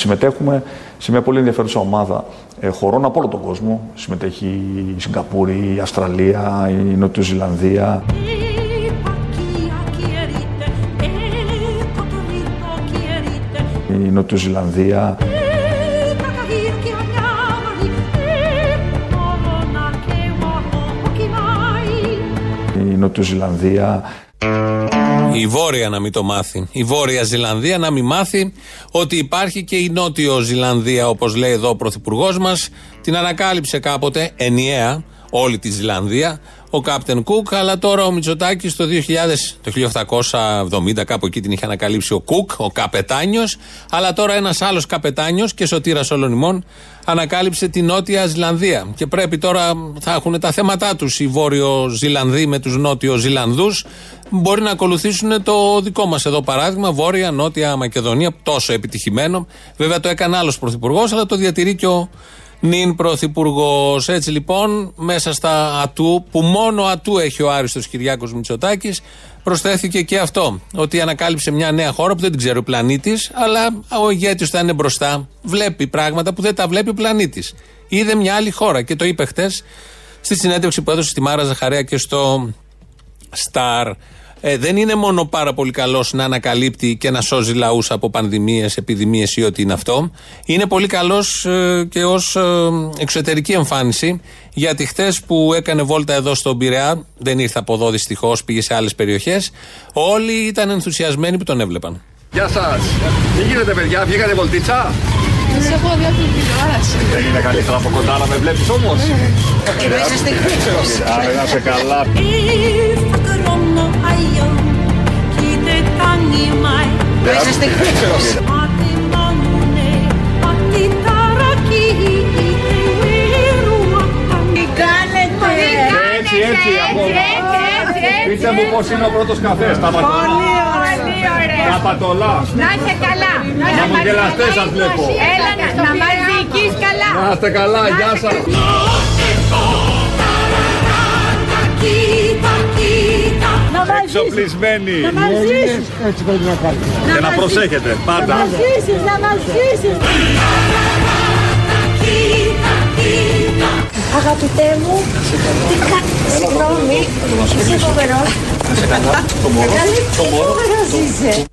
Συμμετέχουμε σε μια πολύ ενδιαφέρουσα ομάδα ε, χωρών από όλο τον κόσμο. Συμμετέχει η Σιγκαπούρη, η Αυστραλία, η Νότιο Ζηλανδία. Η Νότιο Ζηλανδία. Η Νότιο Ζηλανδία. Η Βόρεια να μην το μάθει. Η Βόρεια Ζηλανδία να μην μάθει ότι υπάρχει και η Νότιο Ζηλανδία, όπως λέει εδώ ο Πρωθυπουργός μας. Την ανακάλυψε κάποτε ενιαία όλη τη Ζηλανδία ο Κάπτεν Κουκ, αλλά τώρα ο Μητσοτάκης το, 2000, το 1870 κάπου εκεί την είχε ανακαλύψει ο Κουκ, ο καπετάνιος, αλλά τώρα ένας άλλος καπετάνιος και σωτήρας όλων ημών ανακάλυψε την Νότια Ζηλανδία. Και πρέπει τώρα, θα έχουν τα θέματα τους οι Βόρειο Ζηλανδοί με τους Νότιο Ζηλανδούς. Μπορεί να ακολουθήσουν το δικό μας εδώ παράδειγμα, Βόρεια, Νότια Μακεδονία, τόσο επιτυχημένο. Βέβαια το έκανε άλλος πρωθυπουργός, αλλά το διατηρεί και ο νυν πρωθυπουργός. Έτσι λοιπόν, μέσα στα ατού, που μόνο ατού έχει ο Άριστος Κυριάκος Μητσοτάκης, προσθέθηκε και αυτό. Ότι ανακάλυψε μια νέα χώρα που δεν την ξέρει ο πλανήτης, αλλά ο ηγέτης θα είναι μπροστά. Βλέπει πράγματα που δεν τα βλέπει ο πλανήτης. Είδε μια άλλη χώρα και το είπε χτες στη συνέντευξη που έδωσε στη Μάρα Ζαχαρέα και στο Star. Ε, δεν είναι μόνο πάρα πολύ καλός να ανακαλύπτει και να σώζει λαούς από πανδημίες, επιδημίες ή ό,τι είναι αυτό. Είναι πολύ καλός ε, και ως ε, εξωτερική εμφάνιση. Γιατί χθε που έκανε βόλτα εδώ στον Πειραιά, δεν ήρθε από εδώ δυστυχώς, πήγε σε άλλες περιοχές. Όλοι ήταν ενθουσιασμένοι που τον έβλεπαν. Γεια σας. Τι γίνεται, παιδιά, βγήκατε βολτίτσα; Σε έχω δει από την τηλεόραση. Δεν είναι καλύτερα από κοντά να με βλέπεις όμως. Είσαστε Άρα να σε καλά. Είσαστε Τι κάνετε. Έτσι, έτσι, ακόμα. Πείτε μου πώς είναι ο πρώτος καφές. Τα πατολά. Τα πατολά. Να είσαι καλά. Να μου γελαστέ σας βλέπω. Έλα να μας διοικείς καλά. Να είστε καλά, γεια σα. Να μας Εξοπλισμένοι. Να μας ζήσεις. Και να προσέχετε πάντα. Να ζήσεις, να μας ζήσεις. Αγαπητέ μου, τι κάνεις, συγγνώμη, είσαι φοβερός. Καλή, τι φοβερός είσαι.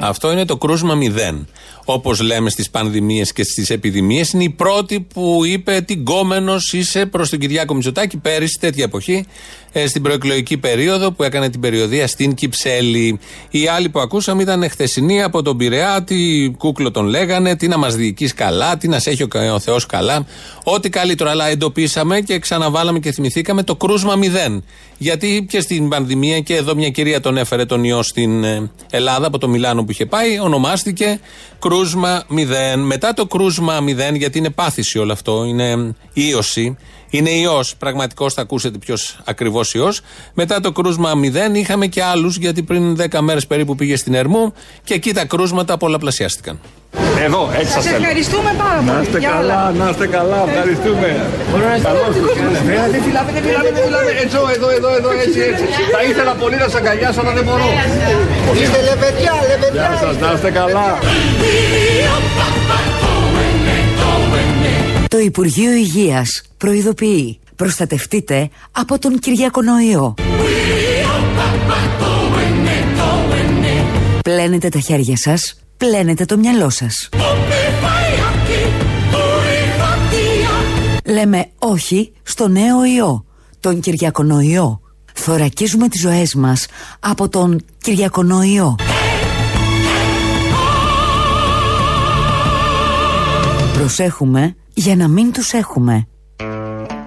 Αυτό είναι το κρούσμα μηδέν. Όπως λέμε στις πανδημίες και στις επιδημίες, είναι η πρώτη που είπε τι γκόμενο είσαι προς τον Κυριάκο Μητσοτάκη πέρυσι, τέτοια εποχή, ε, στην προεκλογική περίοδο που έκανε την περιοδία στην Κυψέλη. Οι άλλοι που ακούσαμε ήταν χθεσινοί από τον Πειραιά, τι κούκλο τον λέγανε, τι να μας διοικείς καλά, τι να σε έχει ο, ο Θεός καλά. Ό,τι καλύτερο. Αλλά εντοπίσαμε και ξαναβάλαμε και θυμηθήκαμε το κρούσμα μηδέν. Γιατί και στην πανδημία και εδώ μια κυρία τον έφερε τον ιό στην ε, Ελλάδα από το Μιλάνο που είχε πάει, ονομάστηκε κρούσμα μηδέν. Μετά το κρούσμα μηδέν, γιατί είναι πάθηση όλο αυτό, είναι ίωση. Είναι ιός. Πραγματικός θα ακούσετε ποιος ακριβώς ιός. Μετά το κρούσμα 0 είχαμε και άλλους, γιατί πριν 10 μέρες περίπου πήγε στην Ερμού και εκεί τα κρούσματα πολλαπλασιάστηκαν. Εδώ, έτσι σας Σας θέλω. ευχαριστούμε πάρα πολύ. Να είστε για όλα. καλά, να είστε καλά, ευχαριστούμε. Καλώς ήρθατε. Ε, Δεν φυλάμε, δεν φυλάμε, δεν φυλάμε. Έτσι, εδώ, εδώ, εδώ, έτσι, έτσι. Θα ήθελα πολύ να σας αγκαλιάσω, αλλά δεν μπορώ. Είστε λεβεδιά, λεβεδιά. Γεια σας, να είστε καλά. Το Υπουργείο Υγείας προειδοποιεί προστατευτείτε από τον Κυριακονοϊό. Πλένετε τα χέρια σας, πλένετε το μυαλό σας. Λέμε όχι στο νέο ιό, τον Κυριακονοϊό. Θωρακίζουμε τις ζωές μας από τον Κυριακονοϊό. Προσέχουμε για να μην τους έχουμε.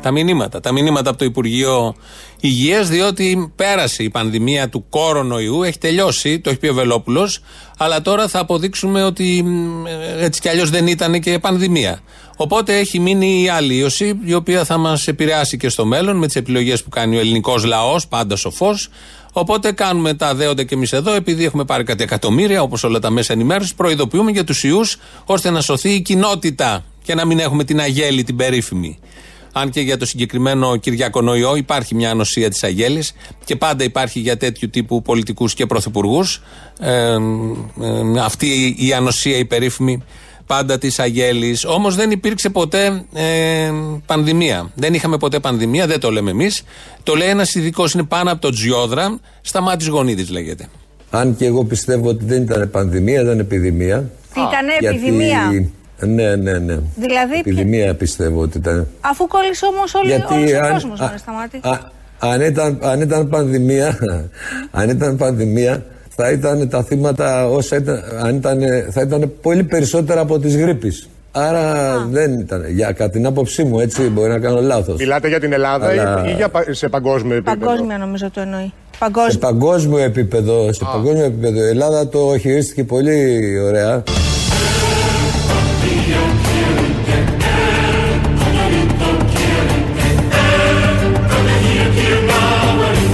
Τα μηνύματα. Τα μηνύματα από το Υπουργείο Υγείας, διότι πέρασε η πανδημία του κορονοϊού, έχει τελειώσει, το έχει πει ο Βελόπουλος, αλλά τώρα θα αποδείξουμε ότι μ, ε, έτσι κι αλλιώς δεν ήταν και πανδημία. Οπότε έχει μείνει η άλλη ίωση, η οποία θα μας επηρεάσει και στο μέλλον με τις επιλογές που κάνει ο ελληνικός λαός, πάντας σοφό. Οπότε κάνουμε τα δέοντα και εμείς εδώ, επειδή έχουμε πάρει κάτι εκατομμύρια, όπως όλα τα μέσα ενημέρωσης, προειδοποιούμε για τους ιούς, ώστε να σωθεί η κοινότητα και να μην έχουμε την αγέλη, την περίφημη. Αν και για το συγκεκριμένο Κυριακονοϊό υπάρχει μια ανοσία της Αγέλης και πάντα υπάρχει για τέτοιου τύπου πολιτικούς και πρωθυπουργούς. Ε, ε, αυτή η ανοσία η περίφημη πάντα της Αγέλης. Όμως δεν υπήρξε ποτέ ε, πανδημία. Δεν είχαμε ποτέ πανδημία, δεν το λέμε εμείς. Το λέει ένας ειδικός, είναι πάνω από το Τζιόδρα, στα μάτια Γονίδης λέγεται. Αν και εγώ πιστεύω ότι δεν ήταν πανδημία, ήταν επιδημία. Τι ήταν επιδημία. Ναι, ναι, ναι. Δηλαδή. Επιδημία πιστεύω ότι ήταν. Αφού κόλλησε όμως όλος ο κόσμος να σταματήσει. Αν ήταν, αν ήταν πανδημία, αν ήταν πανδημία, θα ήταν τα θύματα όσα ήταν, αν ήταν, θα ήταν πολύ περισσότερα από τις γρήπης. Άρα δεν ήταν. Για κατά την άποψή μου, έτσι μπορεί να κάνω λάθος. Μιλάτε για την Ελλάδα Αλλά... ή για, σε παγκόσμιο επίπεδο; Παγκόσμια νομίζω το εννοεί. Παγκόσμιο. Σε παγκόσμιο επίπεδο. Σε παγκόσμιο επίπεδο. Η Ελλάδα το χειρίστηκε πολύ ωραία.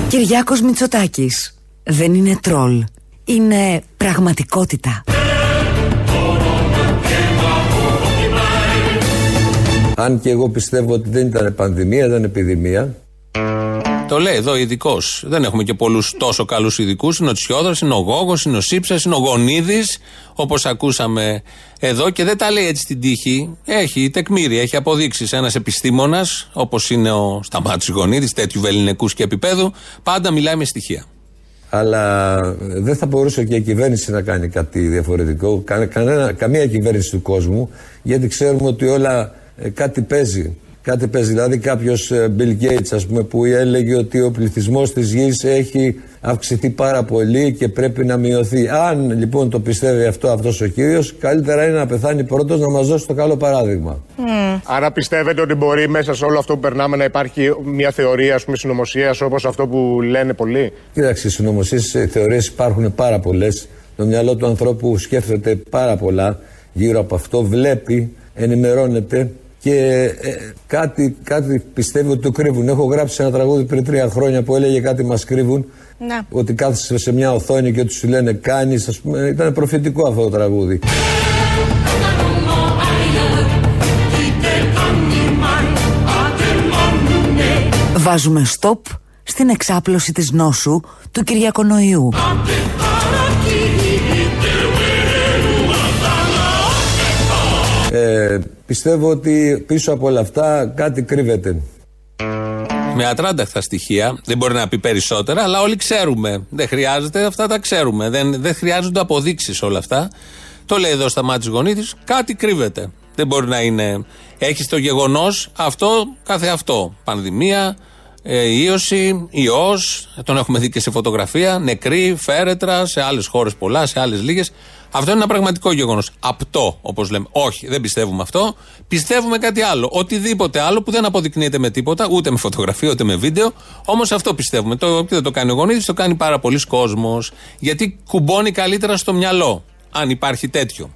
Κυριάκος Μητσοτάκης δεν είναι τρόλ, είναι πραγματικότητα. Αν και εγώ πιστεύω ότι δεν ήταν πανδημία, ήταν επιδημία. Το λέει εδώ ειδικός. Δεν έχουμε και πολλούς τόσο καλούς ειδικούς. Είναι ο Τσιόδρα, είναι ο Γόγος, είναι ο Σύψας, είναι ο Γονίδης, όπως ακούσαμε εδώ. Και δεν τα λέει έτσι στην τύχη. Έχει τεκμήρια, έχει αποδείξεις. Ένας επιστήμονας, όπως είναι ο Σταμάτης Γονίδης, τέτοιου βεληνικούς και επίπεδου, πάντα μιλάει με στοιχεία. Αλλά δεν θα μπορούσε και η κυβέρνηση να κάνει κάτι διαφορετικό. Κανένα, καμία κυβέρνηση του κόσμου, γιατί ξέρουμε ότι όλα ε, κάτι παίζει. Κάτι παίζει. Δηλαδή, κάποιος ε, Bill Gates, ας πούμε, που έλεγε ότι ο πληθυσμός της γης έχει αυξηθεί πάρα πολύ και πρέπει να μειωθεί. Αν λοιπόν το πιστεύει αυτό αυτός ο κύριος, καλύτερα είναι να πεθάνει πρώτος να μας δώσει το καλό παράδειγμα. Mm. Άρα πιστεύετε ότι μπορεί μέσα σε όλο αυτό που περνάμε να υπάρχει μια θεωρία συνωμοσίας όπως αυτό που λένε πολλοί; Κοίταξε, συνωμοσίες θεωρίες υπάρχουν πάρα πολλές. Το μυαλό του ανθρώπου σκέφτεται πάρα πολλά γύρω από αυτό, βλέπει, ενημερώνεται και ε, κάτι, κάτι πιστεύω ότι το κρύβουν. Έχω γράψει ένα τραγούδι πριν τρία χρόνια που έλεγε κάτι μας κρύβουν. Ναι. Ότι κάθεσαι σε μια οθόνη και ότι σου λένε κάνεις. Ήταν προφητικό αυτό το τραγούδι. Βάζουμε στόπ στην εξάπλωση της νόσου του Κυριακονοϊού. Ε, πιστεύω ότι πίσω από όλα αυτά κάτι κρύβεται. Με ατράνταχτα στοιχεία, δεν μπορεί να πει περισσότερα, αλλά όλοι ξέρουμε. Δεν χρειάζεται, αυτά τα ξέρουμε. Δεν, δεν χρειάζονται αποδείξεις όλα αυτά. Το λέει εδώ στα μάτια γονίδης, κάτι κρύβεται. Δεν μπορεί να είναι. Έχεις το γεγονός αυτό κάθε αυτό. Πανδημία, ε, ίωση, ιό, τον έχουμε δει και σε φωτογραφία, νεκροί, φέρετρα, σε άλλες χώρες πολλά, σε άλλες λίγες. Αυτό είναι ένα πραγματικό γεγονός. Απτό, όπως λέμε. Όχι, δεν πιστεύουμε αυτό. Πιστεύουμε κάτι άλλο. Οτιδήποτε άλλο που δεν αποδεικνύεται με τίποτα, ούτε με φωτογραφία, ούτε με βίντεο. Όμως αυτό πιστεύουμε. Το, και δεν το κάνει ο γονίδης, το κάνει πάρα πολλοί κόσμος. Γιατί κουμπώνει καλύτερα στο μυαλό. Αν υπάρχει τέτοιο.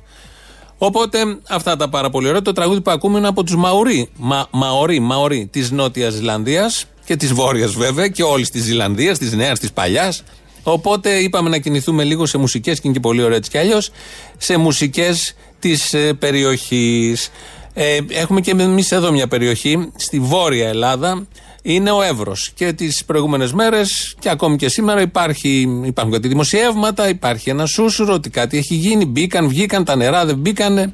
Οπότε αυτά τα πάρα πολύ ωραία. Το τραγούδι που ακούμε είναι από τους Μαουρί. Μα, μαωρί, Μαωρί της Νότιας Ζηλανδίας και της Βόρειας βέβαια και όλης της Ζηλανδίας, της Νέας, της Παλιάς. Οπότε είπαμε να κινηθούμε λίγο σε μουσικές και είναι και πολύ ωραία έτσι κι αλλιώς. Σε μουσικές της ε, περιοχής. Ε, έχουμε και εμείς εδώ μια περιοχή, στη Βόρεια Ελλάδα, είναι ο Εύρος. Και τις προηγούμενες μέρες και ακόμη και σήμερα υπάρχει, υπάρχουν κάτι δημοσιεύματα, υπάρχει ένα σούσουρο ότι κάτι έχει γίνει. Μπήκαν, βγήκαν, τα νερά δεν μπήκανε.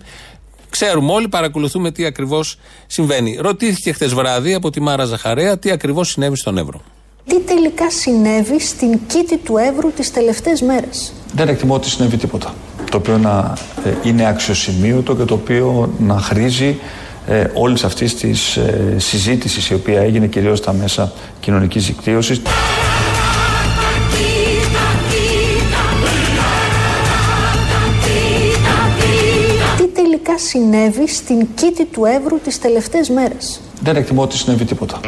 Ξέρουμε όλοι, παρακολουθούμε τι ακριβώς συμβαίνει. Ρωτήθηκε χθες βράδυ από τη Μάρα Ζαχαρέα τι ακριβώς συνέβη στον Εύρο τι τελικά συνέβη στην κήτη του Εύρου τις τελευταίες μέρες. Δεν εκτιμώ ότι συνέβη τίποτα. Το οποίο να ε, είναι αξιοσημείωτο και το οποίο να χρήζει ε, όλης αυτής της ε, συζήτησης η οποία έγινε κυρίως στα μέσα κοινωνικής δικτύωσης. Τι τελικά συνέβη στην κήτη του Εύρου τις τελευταίες μέρες. Δεν εκτιμώ ότι συνέβη τίποτα.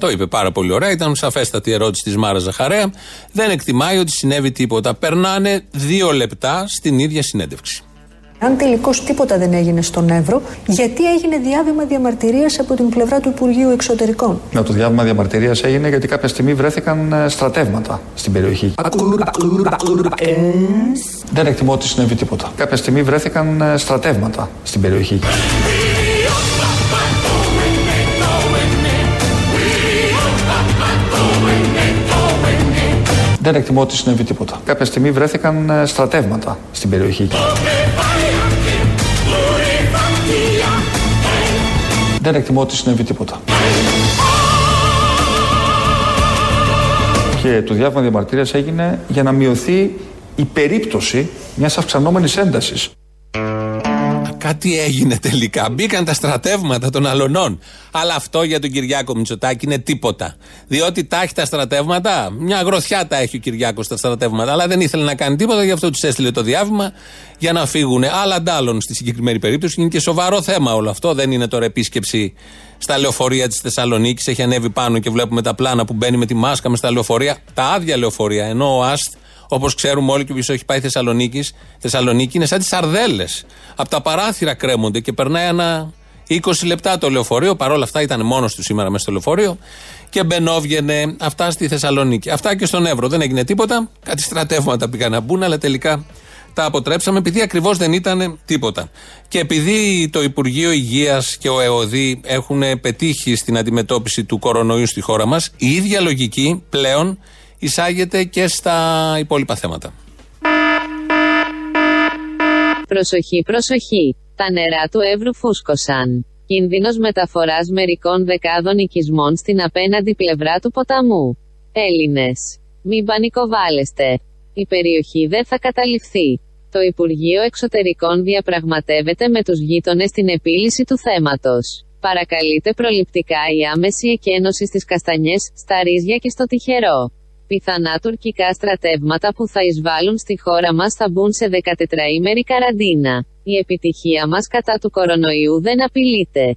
Το είπε πάρα πολύ ωραία. Ήταν σαφέστατη ερώτηση της Μάρας Ζαχαρέα. Δεν εκτιμάει ότι συνέβη τίποτα. Περνάνε δύο λεπτά στην ίδια συνέντευξη. Αν τελικώς τίποτα δεν έγινε στον Εύρο, γιατί έγινε διάβημα διαμαρτυρίας από την πλευρά του Υπουργείου Εξωτερικών; Ναι, το διάβημα διαμαρτυρίας έγινε γιατί κάποια στιγμή βρέθηκαν ε, στρατεύματα στην περιοχή. Δεν εκτιμώ ότι συνέβη τίποτα. Κάποια στιγμή βρέθηκαν ε, στρατεύματα στην περιοχή. Δεν εκτιμώ ότι συνέβη τίποτα. Κάποια στιγμή βρέθηκαν ε, στρατεύματα στην περιοχή. Δεν εκτιμώ ότι συνέβη τίποτα. Και το διάβημα διαμαρτυρίας έγινε για να μειωθεί η περίπτωση μιας αυξανόμενης έντασης. Κάτι έγινε τελικά. Μπήκαν τα στρατεύματα των αλωνών. Αλλά αυτό για τον Κυριάκο Μητσοτάκη είναι τίποτα. Διότι τα έχει τα στρατεύματα. Μια γροθιά τα έχει ο Κυριάκος στα στρατεύματα. Αλλά δεν ήθελε να κάνει τίποτα, γι' αυτό τους έστειλε το διάβημα για να φύγουν. Αλλά αντάλλων στη συγκεκριμένη περίπτωση. Είναι και σοβαρό θέμα όλο αυτό. Δεν είναι τώρα επίσκεψη στα λεωφορεία της Θεσσαλονίκης. Έχει ανέβει πάνω και βλέπουμε τα πλάνα που μπαίνει με τη μάσκα μες στα λεωφορεία. Τα άδεια λεωφορεία. Ενώ ο ΑΣΤ Όπως ξέρουμε όλοι και όποιος έχει πάει Θεσσαλονίκης, Θεσσαλονίκη είναι σαν τις σαρδέλες. Από τα παράθυρα κρέμονται και περνάει ένα 20 λεπτά το λεωφορείο. Παρ' όλα αυτά ήταν μόνος του σήμερα μέσα στο λεωφορείο και μπαινόβγαινε αυτά στη Θεσσαλονίκη. Αυτά και στον Εύρο. Δεν έγινε τίποτα. Κάτι στρατεύματα πήγαν να μπουν, αλλά τελικά τα αποτρέψαμε επειδή ακριβώς δεν ήταν τίποτα. Και επειδή το Υπουργείο Υγείας και ο ΕΟΔΗ έχουν πετύχει στην αντιμετώπιση του κορονοϊού στη χώρα μας, η ίδια λογική πλέον εισάγεται και στα υπόλοιπα θέματα. Προσοχή, προσοχή. Τα νερά του Εύρου φούσκωσαν. Κίνδυνος μεταφοράς μερικών δεκάδων οικισμών στην απέναντι πλευρά του ποταμού. Έλληνες. Μην πανικοβάλλεστε. Η περιοχή δεν θα καταληφθεί. Το Υπουργείο Εξωτερικών διαπραγματεύεται με τους γείτονες την επίλυση του θέματος. Παρακαλείται προληπτικά η άμεση εκένωση στις καστανιές, στα ρίζια και στο τυχερό. Πιθανά τουρκικά στρατεύματα που θα εισβάλλουν στη χώρα μας θα μπουν σε 14ημερη καραντίνα. Η επιτυχία μας κατά του κορονοϊού δεν απειλείται.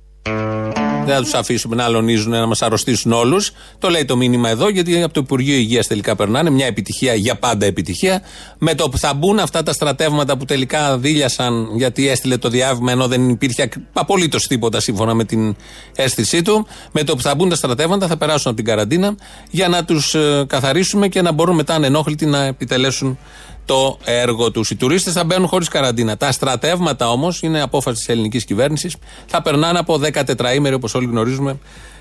Δεν θα τους αφήσουμε να αλωνίζουν, να μας αρρωστήσουν όλους. Το λέει το μήνυμα εδώ, γιατί από το Υπουργείο Υγείας τελικά περνάνε. Μια επιτυχία για πάντα επιτυχία. Με το που θα μπουν αυτά τα στρατεύματα που τελικά δίλιασαν γιατί έστειλε το διάβημα ενώ δεν υπήρχε απολύτως τίποτα σύμφωνα με την αίσθησή του. Με το που θα μπουν τα στρατεύματα θα περάσουν από την καραντίνα για να τους ε, καθαρίσουμε και να μπορούν μετά ανενόχλητοι να επιτελέσουν το έργο τους. Οι τουρίστες θα μπαίνουν χωρίς καραντίνα. Τα στρατεύματα όμως, είναι απόφαση της ελληνικής κυβέρνησης, θα περνάνε από 14 ήμερη, όπως όλοι γνωρίζουμε,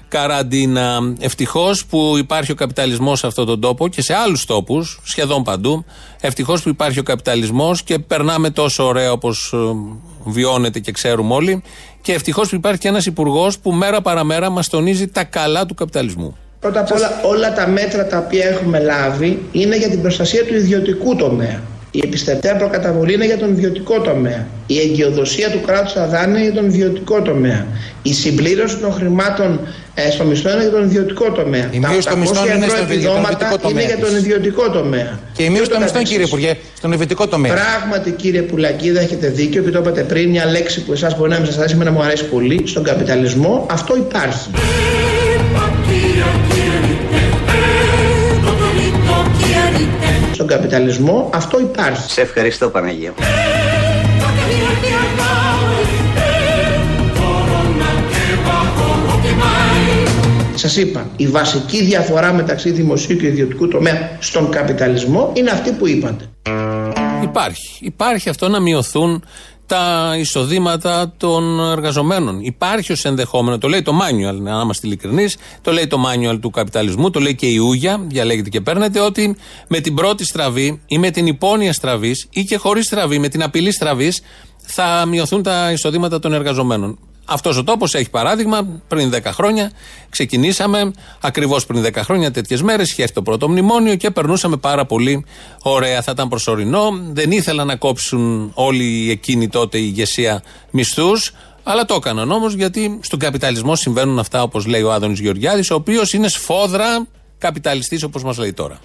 καραντίνα. Ευτυχώς που υπάρχει ο καπιταλισμός σε αυτόν τον τόπο και σε άλλους τόπους, σχεδόν παντού. Ευτυχώς που υπάρχει ο καπιταλισμός και περνάμε τόσο ωραία όπως ε, βιώνεται και ξέρουμε όλοι. Και ευτυχώς που υπάρχει και ένας υπουργός που μέρα παραμέρα μας τονίζει τα καλά του καπιταλισμού. Πρώτα απ' όλα, όλα τα μέτρα τα οποία έχουμε λάβει είναι για την προστασία του ιδιωτικού τομέα. Η επιστευτέα προκαταβολή είναι για τον ιδιωτικό τομέα. Η εγκυοδοσία του κράτους θα δάνει για τον ιδιωτικό τομέα. Η συμπλήρωση των χρημάτων ε, στο μισθό είναι για τον ιδιωτικό τομέα. Η μείωση των μισθών είναι στον ιδιωτικό τομέα. Είναι για τον ιδιωτικό τομέα. Και η μείωση των μισθών, κύριε Υπουργέ, στον ιδιωτικό τομέα. Πράγματι, κύριε Πουλακίδα, έχετε δίκιο και το είπατε πριν. Μια λέξη που εσάς μπορεί να μην σας αρέσει, να μου αρέσει πολύ. Στον καπιταλισμό αυτό υπάρχει. Στον καπιταλισμό αυτό υπάρχει. Σε ευχαριστώ Παναγία. Σας είπα, η βασική διαφορά μεταξύ δημοσίου και ιδιωτικού τομέα στον καπιταλισμό είναι αυτή που είπατε. Υπάρχει. Υπάρχει αυτό να μειωθούν τα εισοδήματα των εργαζομένων. Υπάρχει ως ενδεχόμενο, το λέει το manual, να είμαστε ειλικρινείς, το λέει το manual του καπιταλισμού, το λέει και η Ούγια, διαλέγετε και παίρνετε, ότι με την πρώτη στραβή ή με την υπόνοια στραβής ή και χωρίς στραβή, με την απειλή στραβής, θα μειωθούν τα εισοδήματα των εργαζομένων. Αυτός ο τόπος έχει παράδειγμα. Πριν 10 χρόνια ξεκινήσαμε, ακριβώς πριν 10 χρόνια, τέτοιες μέρες, είχε έρθει το πρώτο μνημόνιο και περνούσαμε πάρα πολύ ωραία. Θα ήταν προσωρινό. Δεν ήθελαν να κόψουν όλοι εκείνοι τότε η ηγεσία μισθούς. Αλλά το έκαναν όμως γιατί στον καπιταλισμό συμβαίνουν αυτά όπως λέει ο Άδωνης Γεωργιάδης, ο οποίος είναι σφόδρα καπιταλιστής όπως μας λέει τώρα.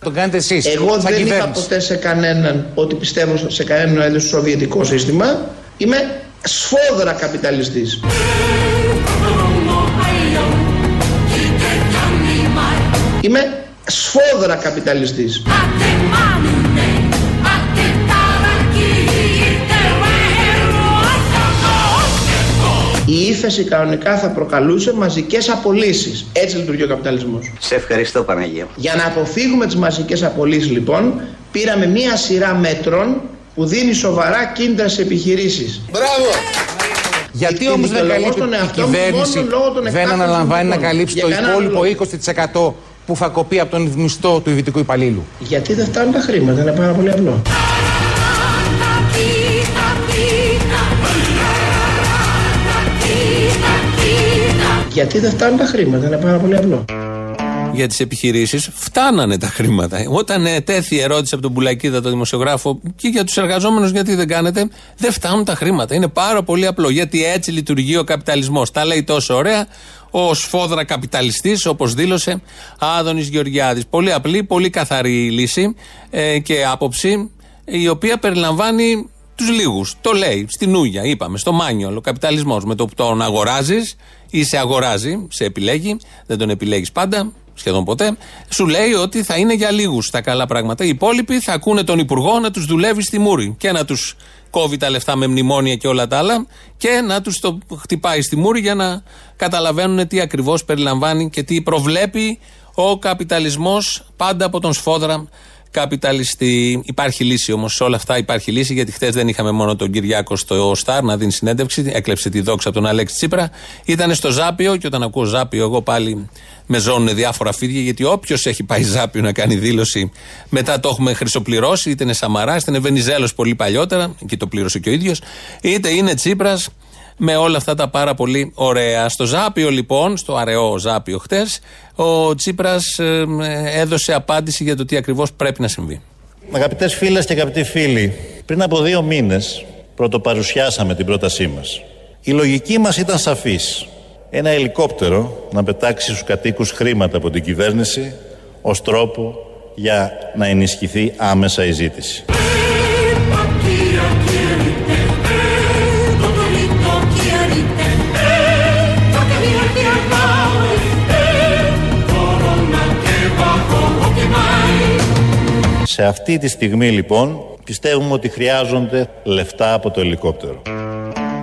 Το κάνετε εσείς. Εγώ δεν είπα ποτέ σε κανέναν ότι πιστεύω σε κανέναν άλλο σοβιετικό σύστημα. Είμαι σφόδρα καπιταλιστής. Είμαι σφόδρα καπιταλιστής. Η ύφεση κανονικά θα προκαλούσε μαζικές απολύσεις. Έτσι λειτουργεί ο καπιταλισμός. Σε ευχαριστώ Παναγία. Για να αποφύγουμε τις μαζικές απολύσεις λοιπόν, πήραμε μία σειρά μέτρων που δίνει σοβαρά κίνητρα σε επιχειρήσεις. Μπράβο! Γιατί όμως δεν καλύπτει η κυβέρνηση, δεν αναλαμβάνει να καλύψει το υπόλοιπο 20% που θα κοπεί από τον μισθό του ιδιωτικού υπαλλήλου. Γιατί δεν φτάνουν τα χρήματα, είναι πάρα πολύ απλό. Γιατί δεν φτάνουν τα χρήματα, είναι πάρα πολύ απλό. Για τις επιχειρήσεις φτάνανε τα χρήματα. Όταν ε, τέθη η ερώτηση από τον Πουλακίδα, τον δημοσιογράφο, και για τους εργαζόμενους, γιατί δεν κάνετε, δεν φτάνουν τα χρήματα. Είναι πάρα πολύ απλό. Γιατί έτσι λειτουργεί ο καπιταλισμός. Τα λέει τόσο ωραία ο σφόδρα καπιταλιστής, όπως δήλωσε Άδωνης Γεωργιάδης. Πολύ απλή, πολύ καθαρή λύση ε, και άποψη, η οποία περιλαμβάνει τους λίγους. Το λέει στην Ούγια, είπαμε, στο Μάνιο, ο καπιταλισμός. Με το που τον αγοράζεις ή σε αγοράζει, σε επιλέγει, δεν τον επιλέγεις πάντα, σχεδόν ποτέ, σου λέει ότι θα είναι για λίγους τα καλά πράγματα. Οι υπόλοιποι θα ακούνε τον Υπουργό να τους δουλεύει στη μούρη και να τους κόβει τα λεφτά με μνημόνια και όλα τα άλλα και να τους το χτυπάει στη μούρη για να καταλαβαίνουν τι ακριβώς περιλαμβάνει και τι προβλέπει ο καπιταλισμός πάντα από τον σφόδρα καπιταλιστή. Υπάρχει λύση όμως. Σε όλα αυτά υπάρχει λύση, γιατί χθες δεν είχαμε μόνο τον Κυριάκο στο Σταρ να δίνει συνέντευξη. Έκλεψε τη δόξα από τον Αλέξη Τσίπρα. Ήταν στο Ζάπιο και όταν ακούω Ζάπιο, εγώ πάλι με ζώνουν διάφορα φίδια, γιατί όποιος έχει πάει Ζάπιο να κάνει δήλωση, μετά το έχουμε χρυσοπληρώσει. Είτε είναι Σαμαρά, είτε είναι Βενιζέλος πολύ παλιότερα, εκεί το πλήρωσε και ο ίδιος, είτε είναι Τσίπρας με όλα αυτά τα πάρα πολύ ωραία. Στο Ζάπιο λοιπόν, στο αραιό Ζάπιο χτες, ο Τσίπρας ε, έδωσε απάντηση για το τι ακριβώς πρέπει να συμβεί. Αγαπητές φίλες και αγαπητοί φίλοι, πριν από δύο μήνες πρωτοπαρουσιάσαμε την πρότασή μας. Η λογική μας ήταν σαφής. Ένα ελικόπτερο να πετάξει στους κατοίκους χρήματα από την κυβέρνηση ως τρόπο για να ενισχυθεί άμεσα η ζήτηση. Σε αυτή τη στιγμή λοιπόν πιστεύουμε ότι χρειάζονται λεφτά από το ελικόπτερο.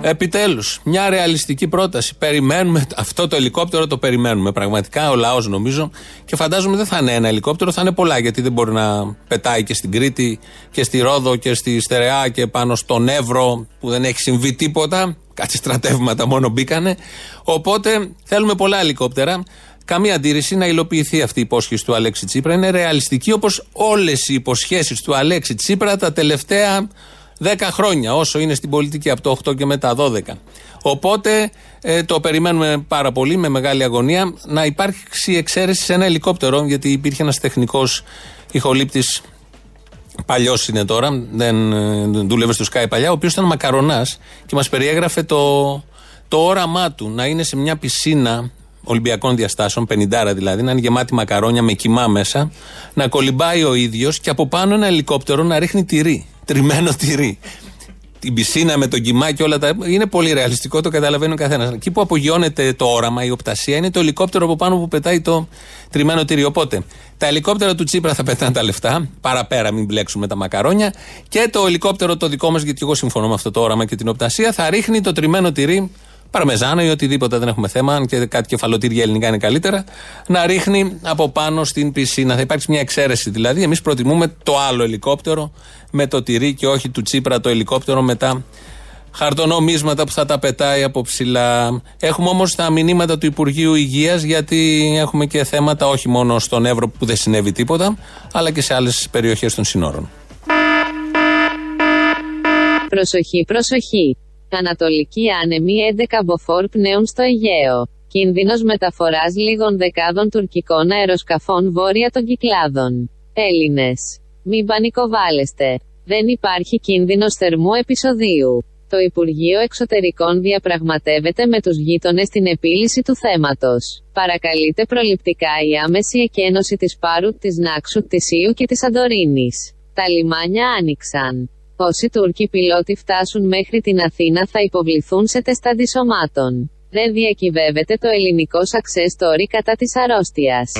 Επιτέλους, μια ρεαλιστική πρόταση. Περιμένουμε αυτό το ελικόπτερο, το περιμένουμε. Πραγματικά ο λαός νομίζω και φαντάζομαι δεν θα είναι ένα ελικόπτερο, θα είναι πολλά γιατί δεν μπορεί να πετάει και στην Κρήτη και στη Ρόδο και στη Στερεά και πάνω στον Εύρο που δεν έχει συμβεί τίποτα. Κάτι στρατεύματα μόνο μπήκανε. Οπότε θέλουμε πολλά ελικόπτερα. Καμία αντίρρηση να υλοποιηθεί αυτή η υπόσχεση του Αλέξη Τσίπρα. Είναι ρεαλιστική όπως όλες οι υποσχέσεις του Αλέξη Τσίπρα τα τελευταία 10 χρόνια, όσο είναι στην πολιτική από το 8 και μετά 12. Οπότε ε, το περιμένουμε πάρα πολύ με μεγάλη αγωνία να υπάρξει εξαίρεση σε ένα ελικόπτερο, γιατί υπήρχε ένας τεχνικός ηχολήπτης. Παλιός είναι τώρα, δεν, ε, δούλευε στο Sky παλιά, ο οποίος ήταν μακαρονάς και μας περιέγραφε το, το όραμά του να είναι σε μια πισίνα Ολυμπιακών διαστάσεων, 50 δηλαδή, να είναι γεμάτη μακαρόνια με κοιμά μέσα, να κολυμπάει ο ίδιος και από πάνω ένα ελικόπτερο να ρίχνει τυρί. Τριμμένο τυρί. Την πισίνα με τον κοιμά και όλα τα. Είναι πολύ ρεαλιστικό, το καταλαβαίνει ο καθένας. Εκεί που απογειώνεται το όραμα, η οπτασία, είναι το ελικόπτερο από πάνω που πετάει το τριμμένο τυρί. Οπότε, τα ελικόπτερα του Τσίπρα θα πετάνε τα λεφτά, παραπέρα, μην μπλέξουμε τα μακαρόνια. Και το ελικόπτερο το δικό μας, γιατί εγώ συμφωνώ με αυτό το όραμα και την οπτασία, θα ρίχνει το τριμμένο τυρί παρμεζάνο ή οτιδήποτε δεν έχουμε θέμα, αν και κάτι κεφαλοτήρια ελληνικά είναι καλύτερα, να ρίχνει από πάνω στην πισίνα. Θα υπάρξει μια εξαίρεση δηλαδή. Εμείς προτιμούμε το άλλο ελικόπτερο με το τυρί και όχι του Τσίπρα το ελικόπτερο με τα χαρτονομίσματα που θα τα πετάει από ψηλά. Έχουμε όμως τα μηνύματα του Υπουργείου Υγείας, γιατί έχουμε και θέματα όχι μόνο στον Εύρο που δεν συνέβη τίποτα, αλλά και σε άλλες περιοχές των συνόρων. Προσοχή, προσοχή. Ανατολική άνεμη 11 μποφόρ πνέουν στο Αιγαίο. Κίνδυνος μεταφοράς λίγων δεκάδων τουρκικών αεροσκαφών βόρεια των κυκλάδων. Έλληνες. Μην πανικοβάλλεστε. Δεν υπάρχει κίνδυνος θερμού επεισοδίου. Το Υπουργείο Εξωτερικών διαπραγματεύεται με τους γείτονες την επίλυση του θέματος. Παρακαλείται προληπτικά η άμεση εκένωση της Πάρου, της Νάξου, της Ιου και της Αντορίνης. Τα λιμάνια άνοιξαν. Όσοι Τούρκοι πιλότοι φτάσουν μέχρι την Αθήνα θα υποβληθούν σε τεστ αντισωμάτων. Δεν διακυβεύεται το ελληνικό success story κατά της αρρώστιας.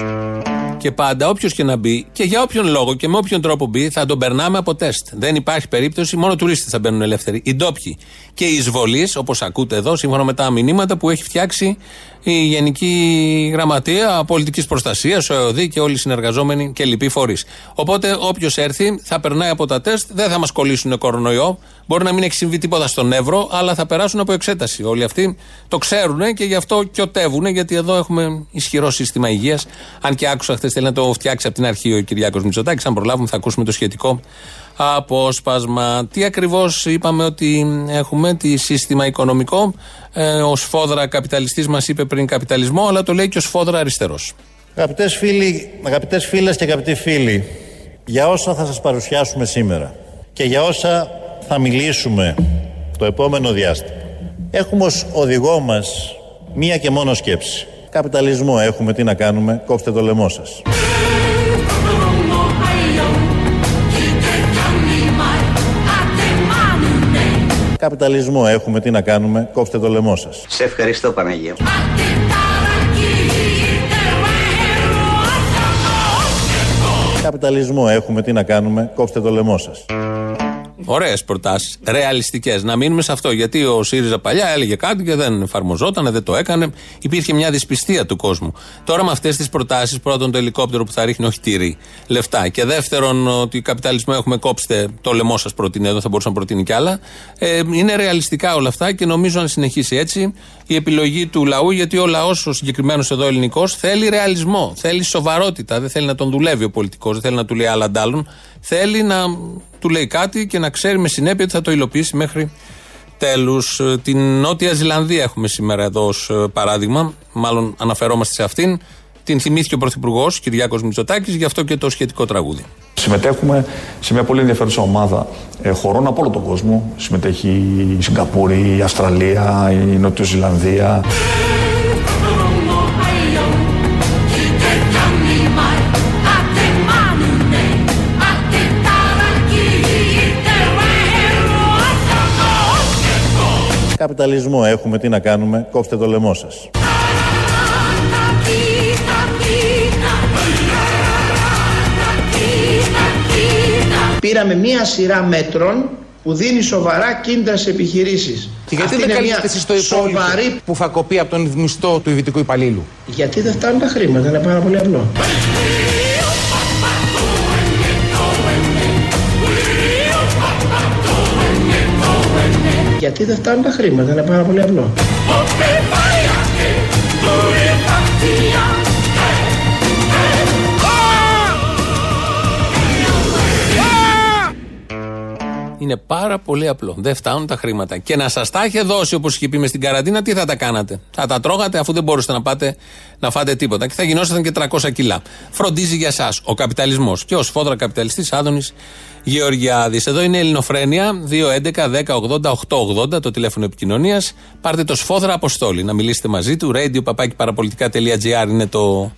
Και πάντα όποιος και να μπει και για όποιον λόγο και με όποιον τρόπο μπει θα τον περνάμε από τεστ. Δεν υπάρχει περίπτωση, μόνο τουρίστε θα μπαίνουν ελεύθεροι. Οι ντόπιοι και οι εισβολείς, όπως ακούτε εδώ, σύμφωνα με τα μηνύματα που έχει φτιάξει η Γενική Γραμματεία Πολιτικής Προστασίας, ο ΕΟΔΗ και όλοι οι συνεργαζόμενοι και λοιποί φορείς. Οπότε όποιος έρθει θα περνάει από τα τεστ, δεν θα μας κολλήσουν κορονοϊό. Μπορεί να μην έχει συμβεί τίποτα στον Εύρο, αλλά θα περάσουν από εξέταση. Όλοι αυτοί το ξέρουν και γι' αυτό κιωτεύουν, γιατί εδώ έχουμε ισχυρό σύστημα υγείας. Αν και άκουσα χθες θέλει να το φτιάξει από την αρχή ο Κυριάκος Μητσοτάκης. Αν προλάβουμε, θα ακούσουμε το σχετικό απόσπασμα. Τι ακριβώς είπαμε ότι έχουμε, τι σύστημα οικονομικό. Ε, ο Σφόδρα καπιταλιστής μας είπε πριν καπιταλισμό, αλλά το λέει και ο Σφόδρα αριστερός. Αγαπητές φίλοι, αγαπητές φίλες και αγαπητοί φίλοι, για όσα θα σας παρουσιάσουμε σήμερα και για όσα θα μιλήσουμε το επόμενο διάστημα, έχουμε ως οδηγό μας μία και μόνο σκέψη. Καπιταλισμό έχουμε, τι να κάνουμε, κόψτε το λαιμό σας. Καπιταλισμό έχουμε, τι να κάνουμε, κόψτε το λαιμό σας. Σε ευχαριστώ Παναγία. Καπιταλισμό έχουμε, τι να κάνουμε, κόψτε το λαιμό σας. Ωραίες προτάσεις. Ρεαλιστικές. Να μείνουμε σε αυτό. Γιατί ο ΣΥΡΙΖΑ παλιά έλεγε κάτι και δεν εφαρμοζόταν, δεν το έκανε. Υπήρχε μια δυσπιστία του κόσμου. Τώρα με αυτές τις προτάσεις, πρώτον το ελικόπτερο που θα ρίχνει όχι τυρί, λεφτά. Και δεύτερον ότι καπιταλισμό έχουμε κόψτε το λαιμό σας προτείνει εδώ, θα μπορούσα να προτείνει κι άλλα. Ε, είναι ρεαλιστικά όλα αυτά και νομίζω αν συνεχίσει έτσι η επιλογή του λαού, γιατί ο λαός, ο συγκεκριμένος εδώ ελληνικός, θέλει ρεαλισμό, θέλει σοβαρότητα. Δεν θέλει να τον δουλεύει ο πολιτικός, δεν θέλει να του λέει άλλα αντάλλων. Θέλει να του λέει κάτι και να ξέρει με συνέπεια ότι θα το υλοποιήσει μέχρι τέλους. Την Νότια Ζηλανδία έχουμε σήμερα εδώ ως παράδειγμα. Μάλλον αναφερόμαστε σε αυτήν. Την θυμήθηκε ο Πρωθυπουργός Κυριάκος Μητσοτάκης, γι' αυτό και το σχετικό τραγούδι. Συμμετέχουμε σε μια πολύ ενδιαφέρουσα ομάδα ε, χωρών από όλο τον κόσμο. Συμμετέχει η Σιγκαπούρη, η Αυστραλία, η Νότιο Ζηλανδία. Καπιταλισμό έχουμε, τι να κάνουμε, κόψτε το λαιμό σας. Πήραμε μία σειρά μέτρων που δίνει σοβαρά κίνητρα σε επιχειρήσεις. Και γιατί δεν καλύπτεται εσείς το υπόλοιπο σοβαρή... που θα κοπεί από τον μισθό του ιδιωτικού υπαλλήλου; Γιατί δεν φτάνουν τα χρήματα, είναι πάρα πολύ απλό. Γιατί δεν φτάνουν τα χρήματα, είναι πάρα πολύ απλό. Είναι πάρα πολύ απλό. Δεν φτάνουν τα χρήματα. Και να σας τα είχε δώσει όπως είχε πει μες στην καραντίνα, τι θα τα κάνατε; Θα τα τρώγατε αφού δεν μπορούσατε να πάτε να φάτε τίποτα. Και θα γινόσασταν και 300 κιλά. Φροντίζει για εσά ο καπιταλισμός. Και ο σφόδρα καπιταλιστής Άδωνης Γεωργιάδης. Εδώ είναι η Ελληνοφρένια 2.11.10.80.880 το τηλέφωνο επικοινωνίας. Πάρτε το σφόδρα αποστόλη να μιλήσετε μαζί του. Radio παραπολιτικά.gr είναι το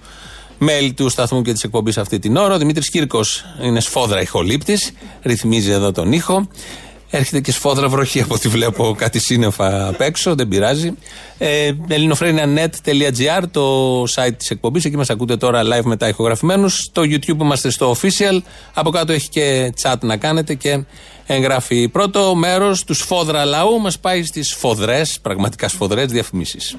mail του σταθμού και της εκπομπής αυτή την ώρα. Ο Δημήτρης Κύρκος είναι σφόδρα ηχολήπτης, ρυθμίζει εδώ τον ήχο. Έρχεται και σφόδρα βροχή από ό,τι βλέπω κάτι σύννεφα απ' έξω, δεν πειράζει. Ε, ελληνοφρένια.net.gr το site της εκπομπής. Εκεί μας ακούτε τώρα live μετά ηχογραφημένους. Στο YouTube είμαστε στο official. Από κάτω έχει και chat να κάνετε και εγγραφή. Πρώτο μέρος του σφόδρα λαού μας πάει στις σφοδρές, πραγματικά σφοδρές διαφημίσεις.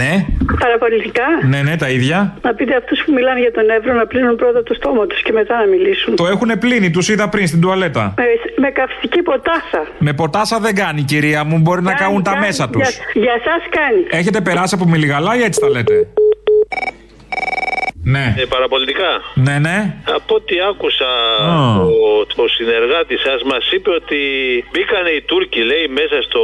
Ναι. Παραπολιτικά. Ναι, ναι, τα ίδια. Να πείτε αυτούς που μιλάνε για τον Εύρο να πλύνουν πρώτα το στόμα τους και μετά να μιλήσουν. Το έχουν πλύνει, τους είδα πριν στην τουαλέτα. Με, με καυστική ποτάσα. Με ποτάσα δεν κάνει, κυρία μου. Μπορεί να κάνουν τα μέσα τους. Για, για εσά κάνει. Έχετε περάσει από μιλιγαλά ή έτσι τα λέτε; Ναι. Ε, παραπολιτικά. Ναι, ναι. Από ό,τι άκουσα, oh. ο, ο συνεργάτη σας μας είπε ότι μπήκανε οι Τούρκοι, λέει, μέσα στο.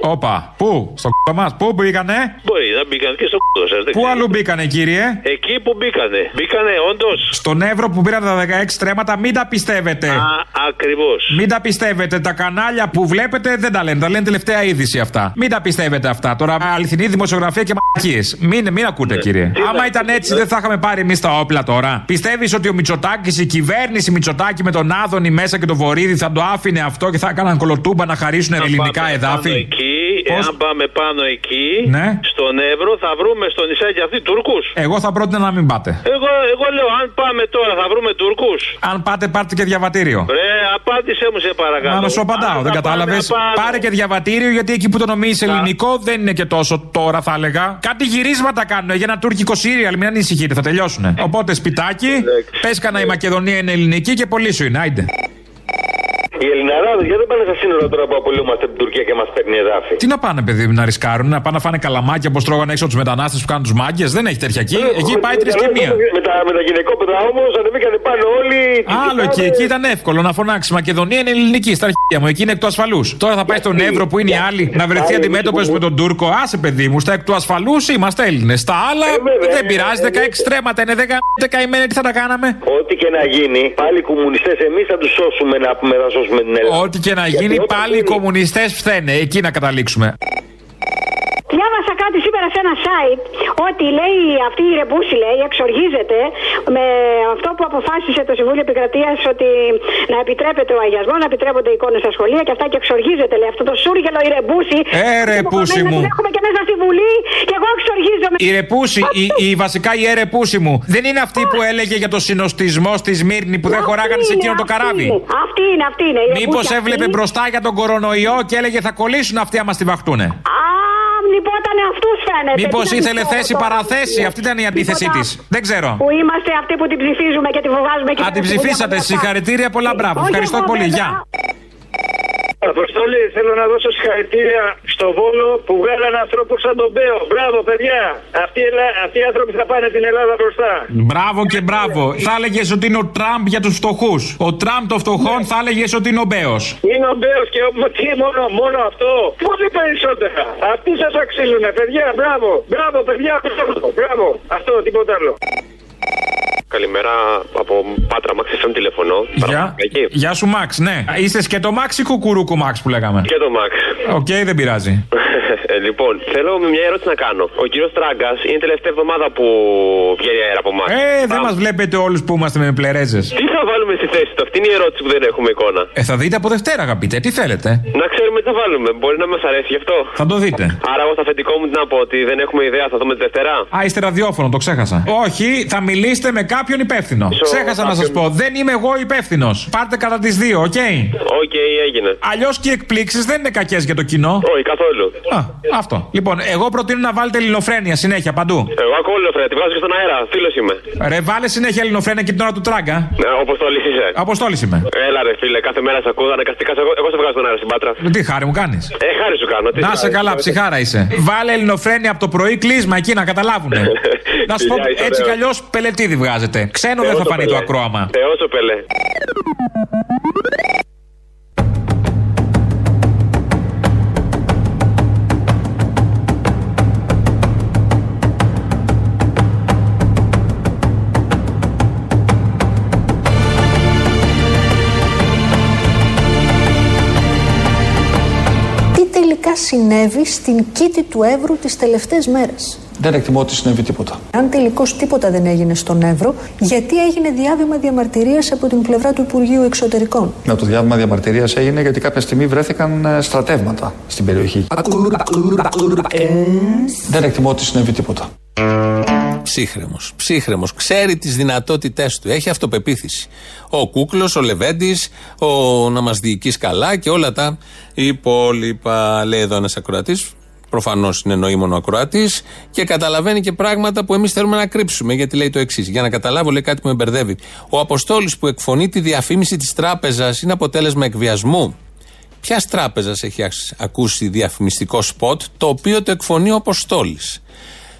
Όπα, πού, στο κ μας, πού μπήκανε; Μπορεί να μπήκανε και στο κ σας. Πού αλλού μπήκανε, κύριε; Εκεί που μπήκανε. Μπήκανε, όντως; Στον Εύρο που πήραν τα 16 στρέμματα, μην τα πιστεύετε. Α, ακριβώς. Μην τα πιστεύετε. Τα κανάλια που βλέπετε δεν τα λένε. Τα λένε τελευταία είδηση αυτά. Μην τα πιστεύετε αυτά. Τώρα αληθινή δημοσιογραφία και μαγικίε. Μην, μην ακούτε, ναι. κύριε. Άμα ήταν έτσι, δεν θα είχαμε πάρει εμείς τα όπλα τώρα. Πιστεύεις ότι ο Μητσοτάκης, η κυβέρνηση Μητσοτάκη με τον Άδωνη μέσα και τον Βορύδη θα το άφηνε αυτό και θα έκαναν κολοτούμπα να χαρίσουν ελληνικά εδάφη; Εκεί εάν πάμε πάνω εκεί, Ναι. στον Εύρο, θα βρούμε στο νησάκι αυτή Τούρκους. Εγώ θα πρότεινα να μην πάτε. Εγώ, εγώ λέω, αν πάμε τώρα, θα βρούμε Τούρκους. Αν πάτε, πάρτε και διαβατήριο. Ρε, απάντησέ μου σε παρακαλώ. Να σου απαντάω, Αν δεν θα κατάλαβες; πάμε απάνω. Πάρε και διαβατήριο, γιατί εκεί που το νομίζεις ελληνικό δεν είναι και τόσο τώρα, θα έλεγα. Κάτι γυρίσματα κάνουν για ένα τουρκικό σύριαλ, μην ανησυχείτε, θα τελειώσουν. Οπότε σπιτάκι, πες κανένα η Μακεδονία είναι ελληνική και πολύ σου είναι. Άιντε. Οι Ελληναράδες γιατί δεν πάνε στα σύνορα τώρα που απολύμαστε από την Τουρκία και μας παίρνει εδάφη; Τι να πάνε, παιδί μου, να ρισκάρουν, να πάνε να φάνε καλαμάκια όπω τρώγανε έξω τους μετανάστες που κάνουν τους μάγκες. Δεν έχει τέτοια εκεί. Εκεί πάει τρεις και μία. Με τα, με τα γυναικόπαιδα όμως ανεβήκαν πάνω όλοι. Άλλο εκεί, εκεί ήταν εύκολο να φωνάξει Μακεδονία είναι ελληνική στα αρχαία μου, εκεί είναι εκ του ασφαλούς. Τώρα θα πάει στον Εύρο που είναι οι άλλοι να βρεθεί αντιμέτωπος με τον Τούρκο. Άσε παιδί μου, στα εκ του ασφαλούς είμαστε Έλληνες. Στα άλλα δεν πειράζει, 16 στρέμματα είναι 10 καημένοι, τι θα τα κάναμε; Ό,τι και να γίνει, πάλι οι κομμουνιστές εμείς θα τους σώσουμε να πούμε θα σώσουμε την Ελλάδα. Ό,τι και να γίνει, πάλι οι κομμουνιστές φθαίνε. Εκεί να καταλήξουμε. Διάβασα κάτι σήμερα σε ένα site ότι λέει αυτή η Ρεμπούση λέει εξοργίζεται με αυτό που αποφάσισε το Συμβούλιο Επικρατείας ότι να επιτρέπεται ο αγιασμός, να επιτρέπονται εικόνες στα σχολεία και αυτά και εξοργίζεται λέει αυτό το σούργελο η Ρεμπούση. Ε, ρε, που πούσι να μου. την έχουμε και μέσα στη Βουλή και εγώ εξοργίζομαι. Η ρεπούση, η, η, βασικά η ερεπούση μου, δεν είναι αυτή που έλεγε για το συνοστισμό στη Σμύρνη που δεν χωράγανε σε εκείνο το καράβι; Αυτή είναι, αυτή είναι. η Μήπως Ρεμπούση έβλεπε αυτή. μπροστά για τον κορονοϊό και έλεγε θα κολλήσουν αυτοί άμα στη βαχτούνε; Α, λυπότανε αυτούς φαίνεται. Μήπως Τι να ήθελε πιστεύω θέση τώρα. παραθέση, αυτή ήταν η αντίθεσή Τίποτα. της. Δεν ξέρω. Που είμαστε αυτοί που την ψηφίζουμε και τη φοβάζουμε και Αν την ψηφίσατε, συγχαρητήρια, πολλά μπράβο. Ευχαριστώ πολύ. Γεια. Αποστολή, θέλω να δώσω συγχαρητήρια στο Βόλο που βγάλανε ανθρώπους σαν τον Μπέο. Μπράβο, παιδιά. Αυτοί, οι Ελλά- αυτοί οι άνθρωποι θα πάνε την Ελλάδα μπροστά. Μπράβο και μπράβο. Θα έλεγες ότι είναι ο Τραμπ για τους φτωχούς. Ο Τραμπ των φτωχών θα έλεγες ότι είναι ο Μπέος. Είναι ο Μπέος και ο- τι μόνο, μόνο αυτό. Πολύ περισσότερα. Αυτοί σας αξίζουν, παιδιά. Μπράβο. Μπράβο, παιδιά. Μπράβο. Μπράβο. Αυτό, τίποτα άλλο. Καλημέρα από Πάτρα Μαξ FM τηλεφωνώ. Γεια. Εκεί. Γεια σου, Μαξ, ναι. Είστε σκέτο Μαξ ή κουκουρούκου Μαξ που λέγαμε; Και το Μαξ. Οκ, δεν πειράζει. Ε, λοιπόν, θέλω μια ερώτηση να κάνω. Ο κύριος Τράγκας είναι η τελευταία εβδομάδα που βγαίνει αέρα από εμά. Ε, δεν μας βλέπετε όλους που είμαστε με πλερέζες. Τι θα βάλουμε στη θέση του, αυτή είναι η ερώτηση που δεν έχουμε εικόνα. Ε, θα δείτε από Δευτέρα, αγαπητέ. Τι θέλετε. Να ξέρουμε τι θα βάλουμε. Μπορεί να μας αρέσει γι' αυτό. Θα το δείτε. Άρα, εγώ στο αφεντικό μου τι να πω, ότι δεν έχουμε ιδέα, θα δούμε τη Δευτέρα. Α, είστε ραδιόφωνο, το ξέχασα. Όχι, θα μιλήσετε με κάποιον υπεύθυνο. Ξέχασα να σας πω. Δεν είμαι εγώ υπεύθυνος. Πάρτε κατά τις δύο, ok; Ok, έγινε. Αλλιώς και οι εκπλήξεις δεν είναι κακές για το κοινό. Όχι, καθόλου. Α, αυτό. Λοιπόν, εγώ προτείνω να βάλετε Ελληνοφρένεια συνέχεια παντού. Εγώ ακούω Λεφρέ, τη βγάζω και στον αέρα. Φίλος είμαι. Ρε, βάλε συνέχεια ελληνοφρένεια και την ώρα του τράγκα. Ναι, Αποστολή είσαι. Αποστόλης είμαι. Έλα, ρε φίλε, κάθε μέρα σε ακούω. Αναγκαστικά σε- εγώ, εγώ σε βγάζω στον αέρα στην πάτρα. Τι χάρη μου κάνεις; Ε, χάρη σου κάνω. Τι Να σου σε κάνει. καλά, ψυχάρα είσαι. Βάλε ελληνοφρένεια από το πρωί, κλείσμα εκεί να καταλάβουνε. να σου πω, Φιλιά, είσαι έτσι κι ωραίος. αλλιώ πελετήδη βγάζετε. Ξένο δεν Θεός θα το φανεί πελέ. το ακρόαμα. Θεός ο πελέ. Τι τελικά συνέβη στην κήτη του Εύρου τις τελευταίες μέρες; Δεν εκτιμώ ότι συνέβη τίποτα. Αν τελικώς τίποτα δεν έγινε στον Εύρο, γιατί έγινε διάβημα διαμαρτυρίας από την πλευρά του Υπουργείου Εξωτερικών; Ναι, το διάβημα διαμαρτυρίας έγινε γιατί κάποια στιγμή βρέθηκαν ε, στρατεύματα στην περιοχή. Δεν εκτιμώ ότι συνέβη τίποτα. Ψύχρεμος. Ψύχρεμος. Ξέρει τις δυνατότητές του. Έχει αυτοπεποίθηση. Ο Κούκλος, ο Λεβέντης, ο να μας διοικείς καλά και όλα τα υπόλοιπα. Λέει εδώ ένας ακροατής. Προφανώς είναι νοήμονο ακροατής και καταλαβαίνει και πράγματα που εμείς θέλουμε να κρύψουμε. Γιατί λέει το εξής. Για να καταλάβω, λέει κάτι που με μπερδεύει. Ο Αποστόλης που εκφωνεί τη διαφήμιση της τράπεζας είναι αποτέλεσμα εκβιασμού. Ποια τράπεζας έχει αξ- ακούσει διαφημιστικό σποτ το οποίο το εκφωνεί ο Αποστόλης;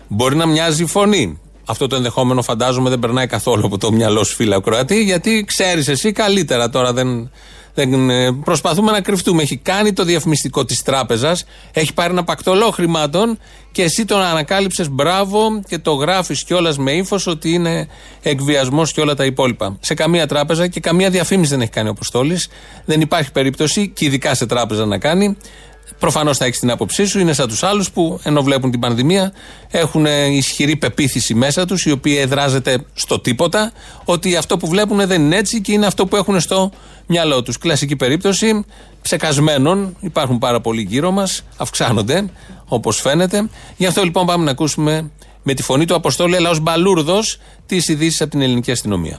Μπορεί να μοιάζει η φωνή. Αυτό το ενδεχόμενο φαντάζομαι δεν περνάει καθόλου από το μυαλό σου, φίλα Κροατή, γιατί ξέρεις εσύ καλύτερα τώρα. Δεν, δεν, ε, προσπαθούμε να κρυφτούμε. Έχει κάνει το διαφημιστικό της τράπεζας, έχει πάρει ένα πακτολό χρημάτων και εσύ τον ανακάλυψες μπράβο και το γράφεις κιόλας με ύφος ότι είναι εκβιασμός και όλα τα υπόλοιπα. Σε καμία τράπεζα και καμία διαφήμιση δεν έχει κάνει ο Αποστόλης. Δεν υπάρχει περίπτωση, και ειδικά σε τράπεζα να κάνει. Προφανώς θα έχεις την άποψή σου. Είναι σαν τους άλλους που ενώ βλέπουν την πανδημία έχουν ισχυρή πεποίθηση μέσα τους, η οποία εδράζεται στο τίποτα, ότι αυτό που βλέπουν δεν είναι έτσι και είναι αυτό που έχουν στο μυαλό τους. Κλασική περίπτωση ψεκασμένων. Υπάρχουν πάρα πολλοί γύρω μας, αυξάνονται όπως φαίνεται. Γι' αυτό λοιπόν πάμε να ακούσουμε με τη φωνή του Αποστόλου, αλλά ω μπαλούρδος, τις ειδήσεις από την ελληνική αστυνομία.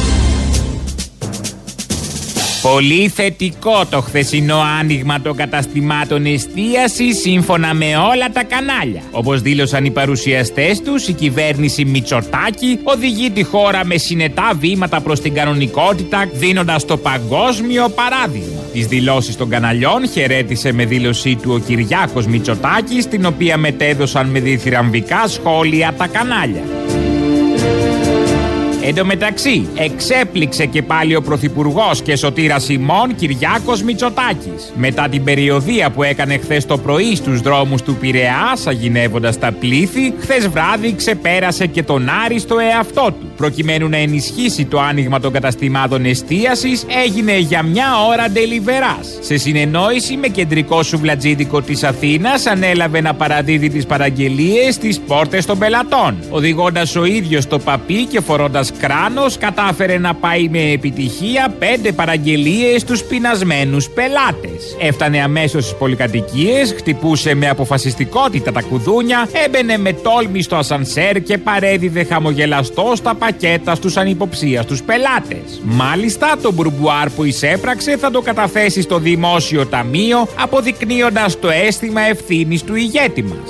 Πολύ θετικό το χθεσινό άνοιγμα των καταστημάτων εστίαση σύμφωνα με όλα τα κανάλια. Όπως δήλωσαν οι παρουσιαστές τους, η κυβέρνηση Μητσοτάκη οδηγεί τη χώρα με συνετά βήματα προς την κανονικότητα, δίνοντας το παγκόσμιο παράδειγμα. Τις δηλώσεις των καναλιών χαιρέτησε με δήλωσή του ο Κυριάκος Μητσοτάκης, την οποία μετέδωσαν με διθυραμβικά σχόλια τα κανάλια. Εν τω μεταξύ, εξέπληξε και πάλι ο Πρωθυπουργός και σωτήρα Σιμών Κυριάκος Μητσοτάκης. Μετά την περιοδία που έκανε χθες το πρωί στους δρόμους του Πειραιά, αγινεύοντα τα πλήθη, χθες βράδυ ξεπέρασε και τον άριστο εαυτό του. Προκειμένου να ενισχύσει το άνοιγμα των καταστημάτων εστίασης, έγινε για μια ώρα ντελιβερά. Σε συνεννόηση με κεντρικό σουβλατζίδικο της Αθήνας, ανέλαβε να παραδίδει τις παραγγελίες στις πόρτες των πελατών, οδηγώντας ο ίδιος το παπί και φορώντας Κράνος κατάφερε να πάει με επιτυχία πέντε παραγγελίες στους πεινασμένους πελάτες. Έφτανε αμέσως στις πολυκατοικίες, χτυπούσε με αποφασιστικότητα τα κουδούνια, έμπαινε με τόλμη στο ασανσέρ και παρέδιδε χαμογελαστό στα πακέτα στους ανυποψίαστου πελάτες. Μάλιστα, το μπουρμπουάρ που εισέπραξε θα το καταθέσει στο δημόσιο ταμείο, αποδεικνύοντας το αίσθημα ευθύνης του ηγέτη μας.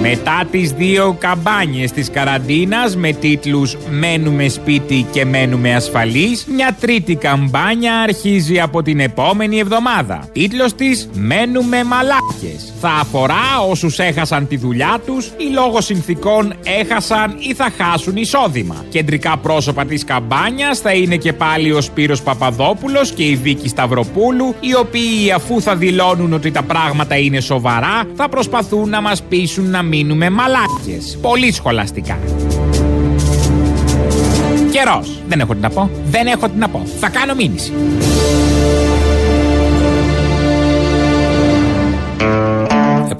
Μετά τις δύο καμπάνιες της καραντίνας με τίτλους «Μένουμε σπίτι και μένουμε ασφαλείς», μια τρίτη καμπάνια αρχίζει από την επόμενη εβδομάδα. Τίτλος της «Μένουμε μαλάκες». Θα αφορά όσους έχασαν τη δουλειά τους ή λόγω συνθήκων έχασαν ή θα χάσουν εισόδημα. Κεντρικά πρόσωπα της καμπάνιας θα είναι και πάλι ο Σπύρος Παπαδόπουλος και η Βίκη Σταυροπούλου, οι οποίοι αφού θα δηλώνουν ότι τα πράγματα είναι σοβαρά, θα προσπαθούν να μας πείσουν να μείνουμε μαλάκες. Πολύ σχολαστικά. Καιρός. Δεν έχω τι να πω. Δεν έχω τι να πω. Θα κάνω μήνυση.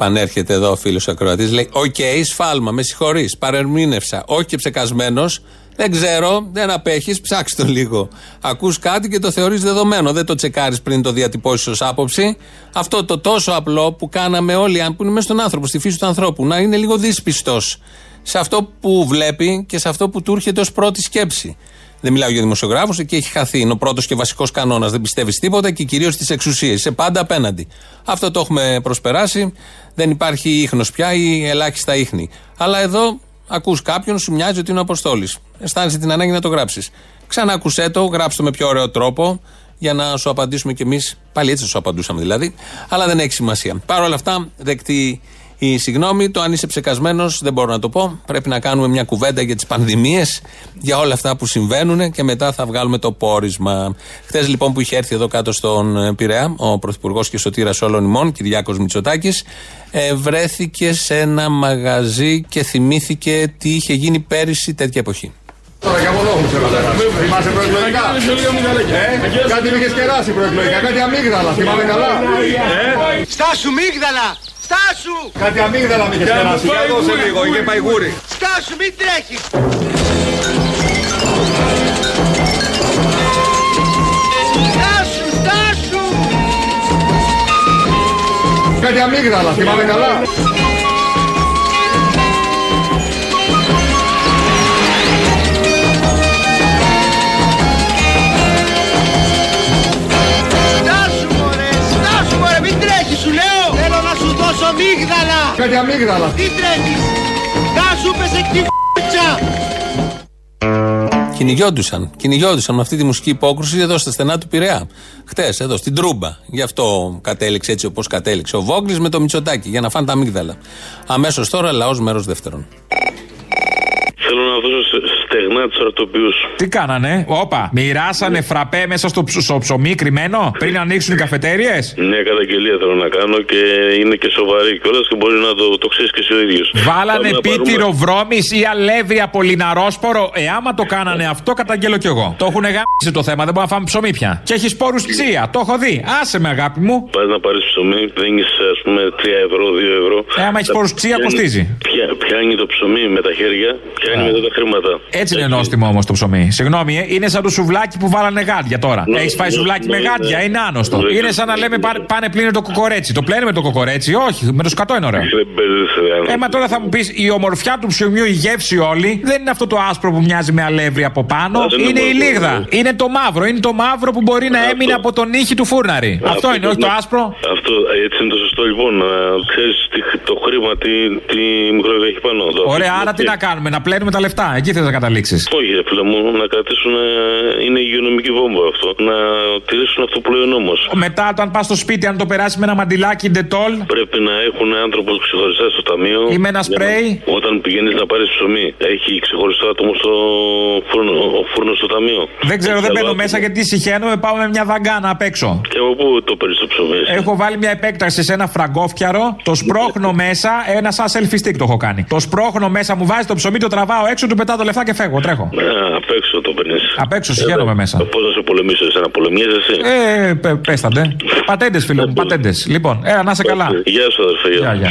Επανέρχεται εδώ ο φίλος Ακροατής, λέει: Okay, σφάλμα, με συγχωρείς, παρερμήνευσα. Όχι και ψεκασμένος, δεν ξέρω, δεν απέχεις, ψάξ το λίγο. Ακούς κάτι και το θεωρείς δεδομένο. Δεν το τσεκάρεις πριν το διατυπώσεις ως άποψη. Αυτό το τόσο απλό που κάναμε όλοι, που είναι μέσα στον άνθρωπο, στη φύση του ανθρώπου, να είναι λίγο δύσπιστος σε αυτό που βλέπει και σε αυτό που του έρχεται ως πρώτη σκέψη. Δεν μιλάω για δημοσιογράφους, εκεί έχει χαθεί. Είναι ο πρώτος και βασικός κανόνας. Δεν πιστεύεις τίποτα και κυρίως στι εξουσίες. Είσαι πάντα απέναντι. Αυτό το έχουμε προσπεράσει. Δεν υπάρχει ίχνος πια ή ελάχιστα ίχνη. Αλλά εδώ ακούς κάποιον, σου μοιάζει ότι είναι ο Αποστόλης. Αισθάνεσαι την ανάγκη να το γράψεις. Ξανά ακούσέ το, γράψτε με πιο ωραίο τρόπο για να σου απαντήσουμε κι εμείς. Πάλι έτσι σου απαντούσαμε δηλαδή. Αλλά δεν έχει σημασία. Παρ' όλα αυτά, δεκτή η συγγνώμη. Το αν είσαι ψεκασμένος δεν μπορώ να το πω. Πρέπει να κάνουμε μια κουβέντα για τις πανδημίες, για όλα αυτά που συμβαίνουν και μετά θα βγάλουμε το πόρισμα. Χθες λοιπόν που είχε έρθει εδώ κάτω στον Πειραιά, ο Πρωθυπουργός και Σωτήρας όλων ημών, Κυριάκος Μητσοτάκης, ε, βρέθηκε σε ένα μαγαζί και θυμήθηκε τι είχε γίνει πέρυσι τέτοια εποχή. Τώρα για μόνο μου θέλω να Θυμάσαι προεκλογικά; Ε, κάτι με είχες κεράσει προεκλογικά, κάτι αμύγδαλα, θυμάμαι καλά; Ε. Στάσου μίγδαλα, στάσου. Κάτι αμύγδαλα με είχες κεράσει, για δώσε λίγο, είχε πάει γούρι. Στάσου, μην τρέχεις. Στάσου, στάσου. Κάτι αμύγδαλα, θυμάμαι καλά. Κάτι αμύγδαλα. Τι τρέχεις; Στάσου πες εκ τη φ***τσα. Κυνηγιόντουσαν. Κυνηγιόντουσαν με αυτή τη μουσική υπόκρουση εδώ στα στενά του Πειραιά. Χτες, εδώ στην Τρούμπα. Γι' αυτό κατέληξε έτσι όπως κατέληξε. Ο Βόγκλης με το Μητσοτάκι για να φάνε τα αμύγδαλα. Αμέσως τώρα λαός μέρος δεύτερον. Θέλω να αυτό στεγνά του αρτοπιού. Τι κάνανε, όπα, μοιράσανε φραπέ μέσα στο, ψ- στο ψωμί κρυμμένο πριν ανοίξουν οι καφετέρειε. Μια καταγγελία θέλω να κάνω και είναι και σοβαρή κιόλας και μπορεί να το, το ξέρεις και εσύ ο ίδιος. Βάλανε πίτηρο βρώμης ή αλεύρι από λιναρόσπορο; Ε, άμα το κάνανε αυτό, καταγγέλω κι εγώ. Το έχουν γάμισει το θέμα, δεν μπορούμε να φάμε ψωμί πια. Και έχεις σπόρου τσία, το έχω δει. Άσε με, αγάπη μου. Πας να πάρεις ψωμί, δίνεις ας πούμε 3 ευρώ, 2 ευρώ. Ε, άμα έχεις πόρους τσία, Πιάνει- κοστίζει. πια- Πιάνει το ψωμί με τα χέρια, πιάνει μετά τα χρήματα. Έτσι είναι νόστιμο όμως το ψωμί. Συγγνώμη, ε, είναι σαν το σουβλάκι που βάλανε γάντια τώρα. Ναι, Έχεις φάει ναι, σουβλάκι ναι, με ναι. γάντια, είναι άνοστο. Ναι. Είναι σαν να λέμε πάνε, πάνε πλύνε το κοκορέτσι. Το πλένουμε το κοκορέτσι, όχι, με το σκατό είναι ωραίο. Δεν παίζεσαι, ρε, Ε, άνθρωπο. μα τώρα θα μου πεις η ομορφιά του ψωμιού, η γεύση όλη, δεν είναι αυτό το άσπρο που μοιάζει με αλεύρι από πάνω. Α, δεν Είναι είναι η μόνο λίγδα. αυτό. Είναι το μαύρο. Είναι το μαύρο που μπορεί να έμεινε από τον ήχη του φούρναρη. Αυτό είναι, όχι το άσπρο. Αυτό έτσι είναι το σωστό λοιπόν. Να ξέρεις το χρήμα τι, τι μικρόβια έχει πάνω. Το Ωραία, αφήνουμε άρα τι εκεί. να κάνουμε, να πλένουμε τα λεφτά. Εκεί θες να καταλήξεις; Όχι, ρε φίλε μου, να κρατήσουν. ε, Είναι υγειονομική βόμβα αυτό. Να τηρήσουν αυτό που λέει ο νόμος. Μετά, όταν πας στο σπίτι, αν το περάσει με ένα μαντιλάκι ντετόλ, Πρέπει να έχουν άνθρωπος ξεχωριστά στο ταμείο. Ή με ένα για να- σπρέι. Όταν πηγαίνεις να πάρεις ψωμί, έχει ξεχωριστό άτομο στο φούρνο, ο φούρνος στο ταμείο. δεν ξέρω, Έχει δεν άλλο μπαίνω άτομο. μέσα γιατί συχαίνομαι. Πάω με μια δαγκάνα απ' έξω. Και από πού το παίρνεις το ψωμί, εσύ; Έχω βάλει μια επέκταση σε ένα φραγκόφιαρο, το σπρώχνω μέσα, ένα σαν selfie stick το έχω κάνει. Το σπρώχνω μέσα, μου βάζει το ψωμί, το τραβάω έξω, του πετάω τα λεφτά και φεύγω, τρέχω. Α, απ' έξω το παίρνει. Απ' έξω συγχαίρομαι μέσα. Πώς να σε πολεμήσω, εσένα πολεμιέσαι εσύ; Ε, πε, πέσταντε. Πατέντες, φίλο μου, πατέντες. Λοιπόν, έλα να είσαι καλά. Γεια σου, αδερφέ. Γεια, γεια.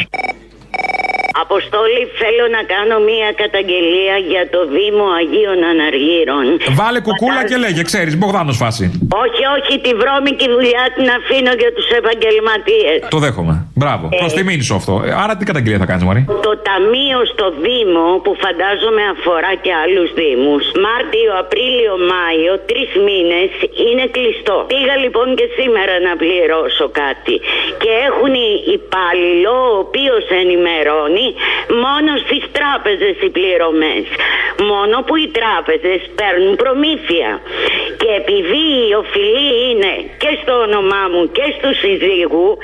Αποστόλη, θέλω να κάνω μία καταγγελία για το Δήμο Αγίων Αναργύρων. Βάλε κουκούλα και λέγε, ξέρεις, Μπογδάνος φάση. Όχι, όχι, τη βρώμικη δουλειά την αφήνω για τους επαγγελματίες. Το δέχομαι. Μπράβο. Ε. Προς τιμήν σου αυτό. Ε, Άρα τι καταγγελία θα κάνεις, Μωρή; Το ταμείο στο Δήμο, που φαντάζομαι αφορά και άλλους Δήμους, Μάρτιο, Απρίλιο, Μάιο, τρεις μήνες είναι κλειστό. Πήγα λοιπόν και σήμερα να πληρώσω κάτι. Και έχουν υπάλληλο, ο οποίος ενημερώνει μόνο στις τράπεζες οι πληρωμές. Μόνο που οι τράπεζες παίρνουν προμήθεια. Και επειδή η οφειλή είναι και στο όνομά μου και στους συζύγου,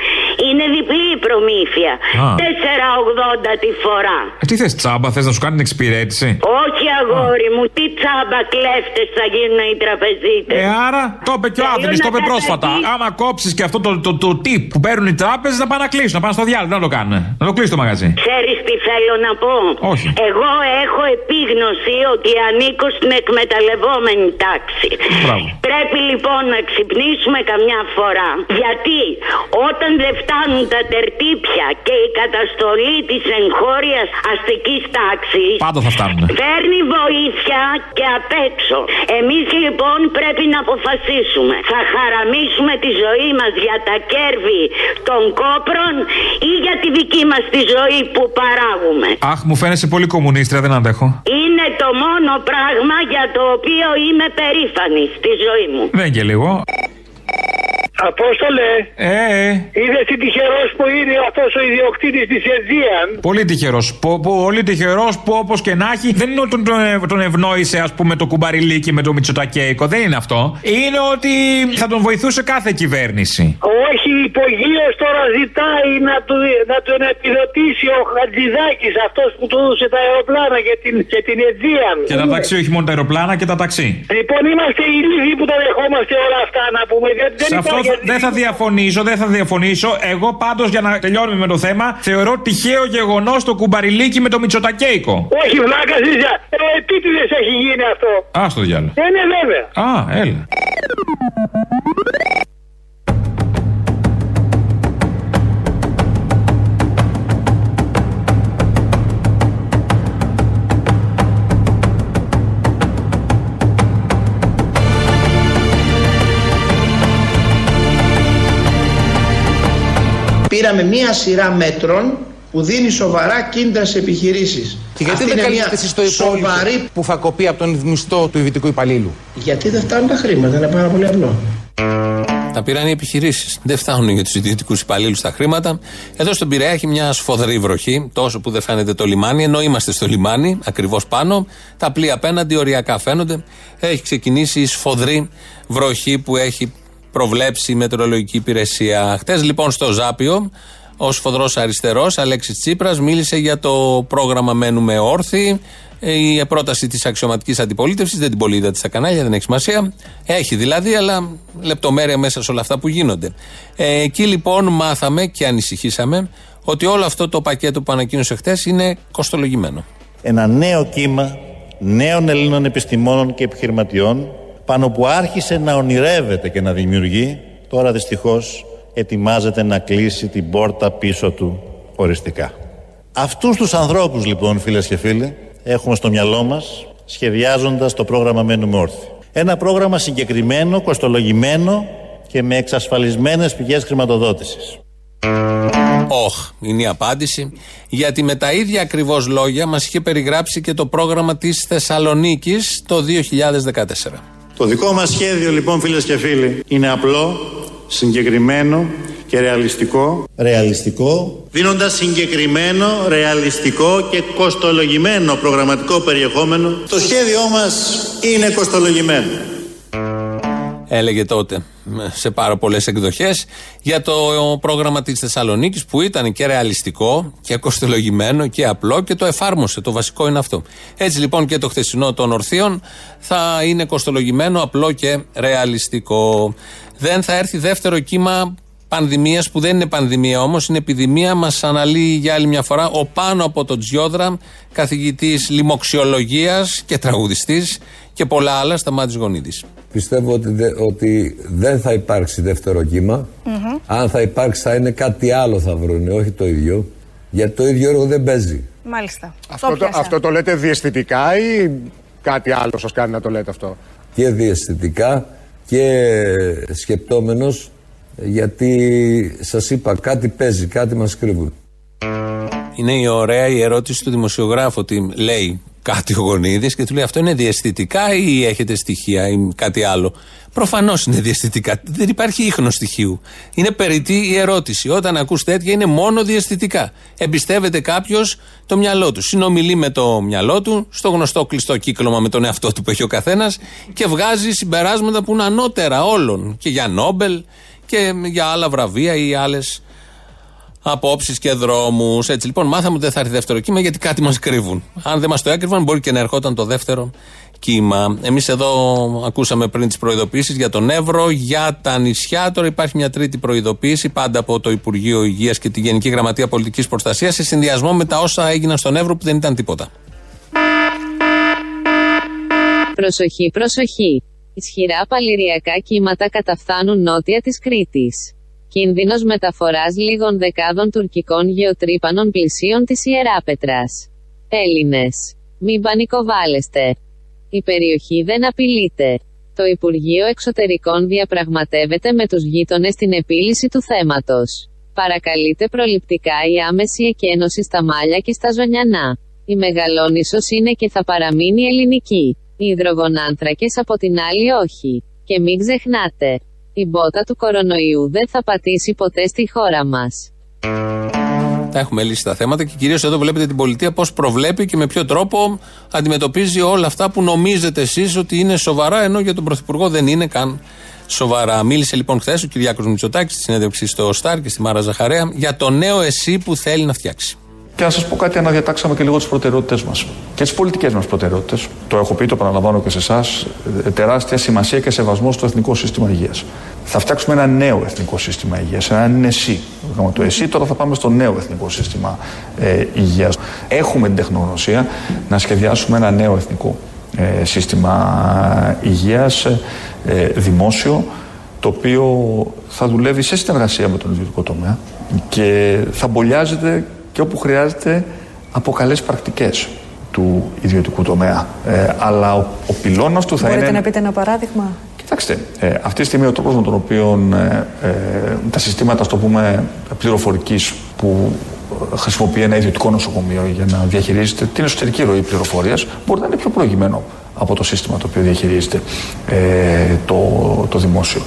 είναι διπλή η προμήθεια. Α. 4,80 τη φορά. Ε, τι θες, τσάμπα, θες να σου κάνει την εξυπηρέτηση; Όχι αγόρι μου, τι τσάμπα κλέφτες θα γίνουν οι τραπεζίτες. Ε, άρα το είπε και ο Θέλω Άδωνη, να το είπε πρόσφατα. καταγγείλω- Άμα κόψεις και αυτό το, το, το, tip που παίρνουν οι τράπεζες, να πάνε να κλείσουν, να πάνε στο διάλογο. Να το κάνουν. Να το κλείσει το μαγαζί. Ξέρεις τι θέλω να πω. Όχι. Εγώ έχω επίγνωση ότι ανήκω στην εκμεταλλευόμενη τάξη. Μπράβο. Πρέπει λοιπόν να ξυπνήσουμε καμιά φορά. Γιατί όταν δεν φτάνουν τα τερτύπια και η καταστολή της εγχώριας αστικής τάξης Πάντα θα φτάνουν. Παίρνει βοήθεια και απ' έξω. Εμείς λοιπόν πρέπει να αποφασίσουμε. Θα χαραμίσουμε τη ζωή μας για τα κέρδη των κόπρων ή για τη δική μας τη ζωή που παράγουμε. Αχ, μου φαίνεσαι πολύ κομμουνίστρια, δεν αντέχω. Είναι το μόνο πράγμα για το οποίο είμαι περήφανη στη ζωή μου. Δεν και λίγο. Απόστολε, Ε, ε. είδες τι τυχερός που είναι αυτός ο ιδιοκτήτης της Αιτζίαν. Πολύ τυχερός. Πολύ τυχερός που όπως και να έχει δεν είναι ότι τον, τον, τον ευνόησε, ας πούμε, το κουμπαριλίκι με το Μητσοτακέικο. Δεν είναι αυτό. Είναι ότι θα τον βοηθούσε κάθε κυβέρνηση. Όχι, υπογείως τώρα ζητάει να, του, να τον επιδοτήσει ο Χατζηδάκης, αυτός που του έδωσε τα αεροπλάνα και την, και την Αιτζίαν. Και τα ταξί, όχι μόνο τα αεροπλάνα και τα ταξί. Λοιπόν, είμαστε οι λίγοι που τα δεχόμαστε όλα αυτά να πούμε. Δεν, δεν Σε αυτό υπάρχει θα- δεν θα διαφωνήσω, δεν θα διαφωνήσω. Εγώ πάντως για να τελειώνουμε με το θέμα, θεωρώ τυχαίο γεγονός το κουμπαριλίκι με το Μητσοτακέικο. Όχι, βλάκα ζήτια. Ε, επίτηδες έχει γίνει αυτό. Α το διάλογο. Δεν είναι βέβαια. Α, έλα. Πήραμε μία σειρά μέτρων που δίνει σοβαρά κίνητρα σε επιχειρήσεις. Και γιατί Αυτή δεν είναι καλείτε μια εσείς το υπόλοιπο σοβαρή... που θα κοπεί από τον μισθό του ιδιωτικού υπαλλήλου; Γιατί δεν φτάνουν τα χρήματα, είναι πάρα πολύ απλό. Τα πήραν οι επιχειρήσεις. Δεν φτάνουν για τους ιδιωτικού υπαλλήλους τα χρήματα. Εδώ στον Πειραιά έχει μια σφοδρή βροχή, τόσο που δεν φαίνεται το λιμάνι, ενώ είμαστε στο λιμάνι, ακριβώς πάνω. Τα πλοία απέναντι οριακά φαίνονται. Έχει ξεκινήσει η σφοδρή βροχή που έχει προβλέψει η μετεωρολογική υπηρεσία. Χτες λοιπόν στο Ζάπιο Ο σφοδρός αριστερός, Αλέξης Τσίπρας, μίλησε για το πρόγραμμα Μένουμε Όρθιοι. Ε, η πρόταση της αξιωματικής αντιπολίτευσης, δεν την πολύ είδατε στα κανάλια, δεν έχει σημασία. Έχει δηλαδή, αλλά λεπτομέρεια μέσα σε όλα αυτά που γίνονται. Ε, εκεί λοιπόν μάθαμε και ανησυχήσαμε ότι όλο αυτό το πακέτο που ανακοίνωσε χθε είναι κοστολογημένο. Ένα νέο κύμα νέων Ελλήνων επιστημόνων και επιχειρηματιών πάνω που άρχισε να ονειρεύεται και να δημιουργεί, τώρα δυστυχώς ετοιμάζεται να κλείσει την πόρτα πίσω του οριστικά. Αυτούς τους ανθρώπους λοιπόν φίλες και φίλοι έχουμε στο μυαλό μας σχεδιάζοντας το πρόγραμμα Μένουμε Όρθιοι. Ένα πρόγραμμα συγκεκριμένο, κοστολογημένο και με εξασφαλισμένες πηγές χρηματοδότησης. Όχι, είναι η απάντηση. Γιατί με τα ίδια ακριβώς λόγια μας είχε περιγράψει και το πρόγραμμα της Θεσσαλονίκης το 2014. Το δικό μας σχέδιο, λοιπόν, φίλες και φίλοι, είναι απλό, συγκεκριμένο και ρεαλιστικό. Ρεαλιστικό. Δίνοντας συγκεκριμένο, ρεαλιστικό και κοστολογημένο προγραμματικό περιεχόμενο, το σχέδιό μας είναι κοστολογημένο έλεγε τότε σε πάρα πολλές εκδοχές για το πρόγραμμα της Θεσσαλονίκης που ήταν και ρεαλιστικό και κοστολογημένο και απλό και το εφάρμοσε. Το βασικό είναι αυτό. Έτσι λοιπόν και το χθεσινό των ορθίων θα είναι κοστολογημένο, απλό και ρεαλιστικό. Δεν θα έρθει δεύτερο κύμα πανδημίας που δεν είναι πανδημία όμως, είναι επιδημία. Μας αναλύει για άλλη μια φορά ο πάνω από τον Τζιόδρα, καθηγητής λοιμοξιολογίας και τραγουδιστής και πολλά άλλα στα μάτια Γονίδης. Πιστεύω ότι, ότι δεν θα υπάρξει δεύτερο Αν θα υπάρξει, θα είναι κάτι άλλο θα βρουν, όχι το ίδιο. Γιατί το ίδιο έργο δεν παίζει. Μάλιστα. Αυτό το, αυτό το λέτε διαισθητικά ή κάτι άλλο σας κάνει να το λέτε αυτό; Και διαισθητικά και σκεπτόμενος γιατί σας είπα κάτι παίζει, κάτι μας κρύβουν. Είναι η ωραία η ερώτηση του δημοσιογράφου ότι λέει κάτι ο Γονίδης και του λέει αυτό είναι διαστητικά ή έχετε στοιχεία ή κάτι άλλο; Προφανώς είναι διαστητικά. Δεν υπάρχει ίχνος στοιχείου. Είναι περιττή η ερώτηση. Όταν ακούς τέτοια είναι μόνο διαστητικά. Εμπιστεύεται κάποιος το μυαλό του. Συνομιλεί με το μυαλό του, στο γνωστό κλειστό κύκλωμα με τον εαυτό του που έχει ο καθένας και βγάζει συμπεράσματα που είναι ανώτερα όλων. Και για Νόμπελ και για άλλα βραβεία ή άλλες απόψεις και δρόμους. Έτσι λοιπόν, μάθαμε ότι δεν θα έρθει δεύτερο κύμα γιατί κάτι μας κρύβουν. Αν δεν μας το έκρυβαν, μπορεί και να ερχόταν το δεύτερο κύμα. Εμείς εδώ ακούσαμε πριν τις προειδοποιήσει για τον Εύρο, για τα νησιά. Τώρα υπάρχει μια τρίτη προειδοποίηση, πάντα από το Υπουργείο Υγείας και τη Γενική Γραμματεία Πολιτικής Προστασίας, σε συνδυασμό με τα όσα έγιναν στον Εύρο που δεν ήταν τίποτα. Προσοχή, προσοχή. Ισχυρά παλιριακά κύματα καταφθάνουν νότια της Κρήτης. Κίνδυνος μεταφοράς λίγων δεκάδων τουρκικών γεωτρύπανων πλησίων της Ιεράπετρας. Έλληνες. Μην πανικοβάλλεστε. Η περιοχή δεν απειλείται. Το Υπουργείο Εξωτερικών διαπραγματεύεται με τους γείτονες την επίλυση του θέματος. Παρακαλείται προληπτικά η άμεση εκένωση στα Μάλια και στα Ζωνιανά. Η Μεγαλόνισος είναι και θα παραμείνει ελληνική. Οι υδρογονάνθρακες από την άλλη όχι. Και μην ξεχνάτε, η μπότα του κορονοϊού δεν θα πατήσει ποτέ στη χώρα μας. Τα έχουμε λύσει τα θέματα και κυρίως εδώ βλέπετε την πολιτεία πώς προβλέπει και με ποιο τρόπο αντιμετωπίζει όλα αυτά που νομίζετε εσείς ότι είναι σοβαρά, ενώ για τον Πρωθυπουργό δεν είναι καν σοβαρά. Μίλησε λοιπόν χθες ο Κυριάκο Μητσοτάκης στη συνέντευξη στο ΣΤΑΡ και στη Μάρα Ζαχαρέα για το νέο εσύ που θέλει να φτιάξει. Και να σας πω κάτι, αναδιατάξαμε και λίγο τις προτεραιότητέ μας και τις πολιτικές μας προτεραιότητες. Το έχω πει, το παραλαμβάνω και σε εσάς. Ε, τεράστια σημασία και σεβασμό στο εθνικό σύστημα υγείας. Θα φτιάξουμε ένα νέο εθνικό σύστημα υγείας, ένα ΕΣΥ. Το ΕΣΥ τώρα θα πάμε στο νέο εθνικό σύστημα ε, υγείας. Έχουμε την τεχνογνωσία να σχεδιάσουμε ένα νέο εθνικό ε, σύστημα υγείας, ε, δημόσιο, το οποίο θα δουλεύει σε συνεργασία με τον ιδιωτικό τομέα και θα μπολιάζεται και όπου χρειάζεται από καλές πρακτικές του ιδιωτικού τομέα. Ε, αλλά ο, ο πυλώνας του θα Μπορείτε είναι... Μπορείτε να πείτε ένα παράδειγμα; Κοιτάξτε, ε, αυτή τη στιγμή ο τρόπος με τον οποίο ε, ε, τα συστήματα, στο πούμε, πληροφορικής που χρησιμοποιεί ένα ιδιωτικό νοσοκομείο για να διαχειρίζεται την εσωτερική ροή πληροφορίας μπορεί να είναι πιο προηγημένο από το σύστημα το οποίο διαχειρίζεται ε, το, το δημόσιο.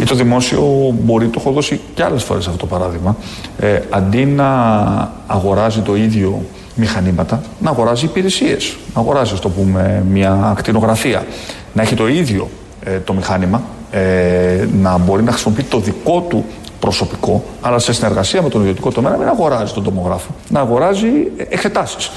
Ή το δημόσιο μπορεί, το έχω δώσει και άλλες φορές αυτό το παράδειγμα, ε, αντί να αγοράζει το ίδιο μηχανήματα, να αγοράζει υπηρεσίες. Να αγοράζει, το πούμε, μια ακτινογραφία. Να έχει το ίδιο ε, το μηχάνημα, ε, να μπορεί να χρησιμοποιεί το δικό του προσωπικό, αλλά σε συνεργασία με τον ιδιωτικό τομέα να μην αγοράζει τον τομογράφο, να αγοράζει εξετάσεις.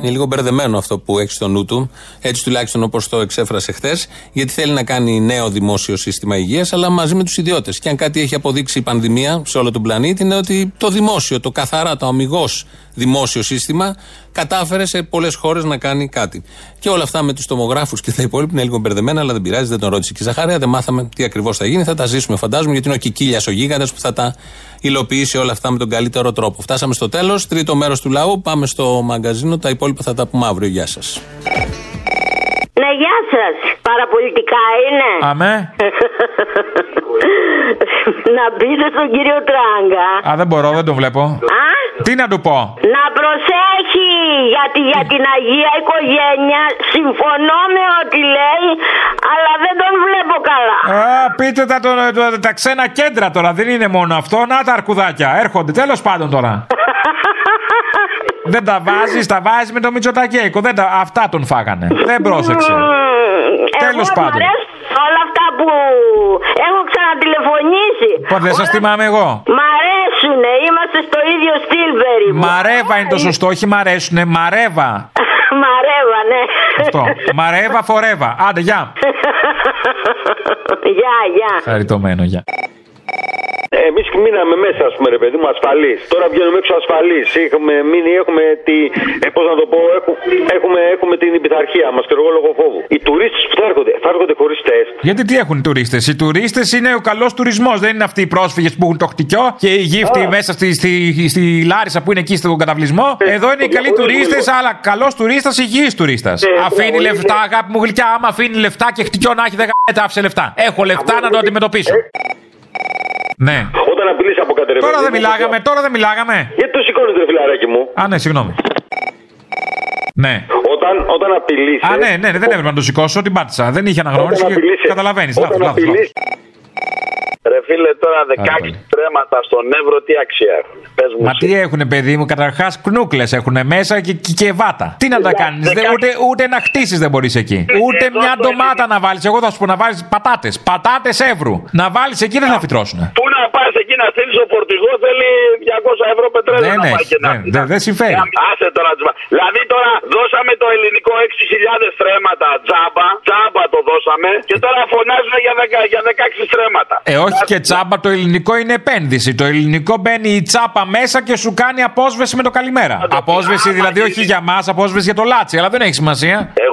Είναι λίγο μπερδεμένο αυτό που έχει στο νου του. Έτσι τουλάχιστον όπως το εξέφρασε χθες, γιατί θέλει να κάνει νέο δημόσιο σύστημα υγείας, αλλά μαζί με τους ιδιώτες. Και αν κάτι έχει αποδείξει η πανδημία σε όλο τον πλανήτη, είναι ότι το δημόσιο, το καθαρά, το αμυγός δημόσιο σύστημα, κατάφερε σε πολλές χώρες να κάνει κάτι. Και όλα αυτά με τους τομογράφους και τα υπόλοιπα είναι λίγο μπερδεμένα, αλλά δεν πειράζει, δεν τον ρώτησε και η Ζαχαρέα, δεν μάθαμε τι ακριβώς θα γίνει. Θα τα ζήσουμε, φαντάζομαι, γιατί είναι ο Κικίλιας ο γίγαντας που θα τα υλοποιήσει όλα αυτά με τον καλύτερο τρόπο. Φτάσαμε στο τέλος, τρίτο μέρος του λαού. Πάμε στο μαγκαζίνο, τα υπόλοιπα θα τα πούμε αύριο. Γεια σας. Ναι, γεια σας. Παραπολιτικά είναι. Αμέ. να πείτε στον κύριο Τράγκα. Α, δεν μπορώ, δεν το βλέπω. Α; Τι να του πω; Να προσέχει γιατί για την Αγία Οικογένεια συμφωνώ με ό,τι λέει, αλλά δεν τον βλέπω καλά. Α, πείτε τα, το, το- τα ξένα κέντρα τώρα, δεν είναι μόνο αυτό. Να τα αρκουδάκια, έρχονται. Τέλος πάντων τώρα. δεν τα βάζεις, τα βάζεις με το Μητσοτακέικο. Δεν τα, αυτά τον φάγανε. δεν πρόσεξε. Τέλος Εγώ μ' πάντων. αρέσουν όλα αυτά που έχω ξανατηλεφωνήσει. Πω, δεν σας θυμάμαι εγώ. Μ' αρέσουνε, είμαστε στο ίδιο στυλ περίπου. Μαρέβα είναι το σωστό, όχι μ' αρέσουνε. Μαρέβα. Μαρέβα, ναι. Αυτό. Μαρέβα φορέβα. Άντε, γεια. Γεια, γεια. Χαριτωμένο, γεια. Εμείς μείναμε μέσα, ας πούμε, ρε παιδί μου, ασφαλείς. Τώρα βγαίνουμε έξω ασφαλείς. Έχουμε μείνει, έχουμε τη. Ε, Πώς να το πω, έχουμε, έχουμε, έχουμε την πειθαρχία μας και εγώ λόγω φόβου. Οι τουρίστες που θα έρχονται, θα έρχονται χωρίς τεστ. Γιατί τι έχουν οι τουρίστες; Οι τουρίστες είναι ο καλός τουρισμός. Δεν είναι αυτοί οι πρόσφυγες που έχουν το χτυκιό και οι γύφτοι μέσα στη, στη, στη Λάρισα που είναι εκεί στον καταβλισμό. Εδώ είναι οι καλοί τουρίστες, αλλά καλός τουρίστας, υγιής τουρίστας. αφήνει πολύ λεφτά, αγάπη μου γλυκιά. Άμα αφήνει λεφτά και χτυκιό να έχει, δεν γαμπέτα, άφησε λεφτά. Έχω λεφτά να το αντιμετωπίσω. Ναι. Όταν απειλείς από κάτι, ρε Τώρα παιδί δεν μου, μιλάγαμε, τώρα δεν μιλάγαμε. Γιατί το σηκώνετε, ρε φιλαράκι μου; Α, ναι, συγγνώμη. Ναι. Όταν, όταν απειλεί. Α, ναι, ναι, ναι, δεν έπρεπε να το σηκώσω, την πάτησα. Δεν είχε αναγνώριση Όταν και απειλείς- καταλαβαίνεις. όταν Λάθος, λάθος. Απειλείς- Ρε φίλε, τώρα 16 τρέματα στον Εύρο, τι αξία έχουν; Πες μου Μα εσύ. τι έχουνε, παιδί μου, καταρχάς κνούκλες έχουν μέσα και, και, και βάτα. Τι να τα κάνεις, ούτε, ούτε να χτίσεις δεν μπορείς εκεί. Ούτε μια ντομάτα να βάλεις. Εγώ θα σου πω να βάλεις πατάτες. Πατάτες εύρου. Να βάλεις εκεί δεν θα φυτρώσουν. Πού να πα εκεί να στείλει το φορτηγό θέλει 200 ευρώ πετρέλαιο Δεν να πάει έχει, και να. δεν- δεν- δεν συμφέρει. Άσε τώρα τσμα. Δηλαδή τώρα δώσαμε το ελληνικό 6.000 στρέμματα τζάμπα, τζάμπα το δώσαμε και τώρα φωνάζουν για, 10, για 16 στρέμματα. Ε, όχι και τσάμπα, το ελληνικό είναι επένδυση. Το ελληνικό μπαίνει η τσάπα μέσα και σου κάνει απόσβεση με το καλημέρα. Απόσβεση δηλαδή όχι για μας, απόσβεση για το λάτσι, αλλά δεν έχει σημασία. Εγώ πιστεύω ότι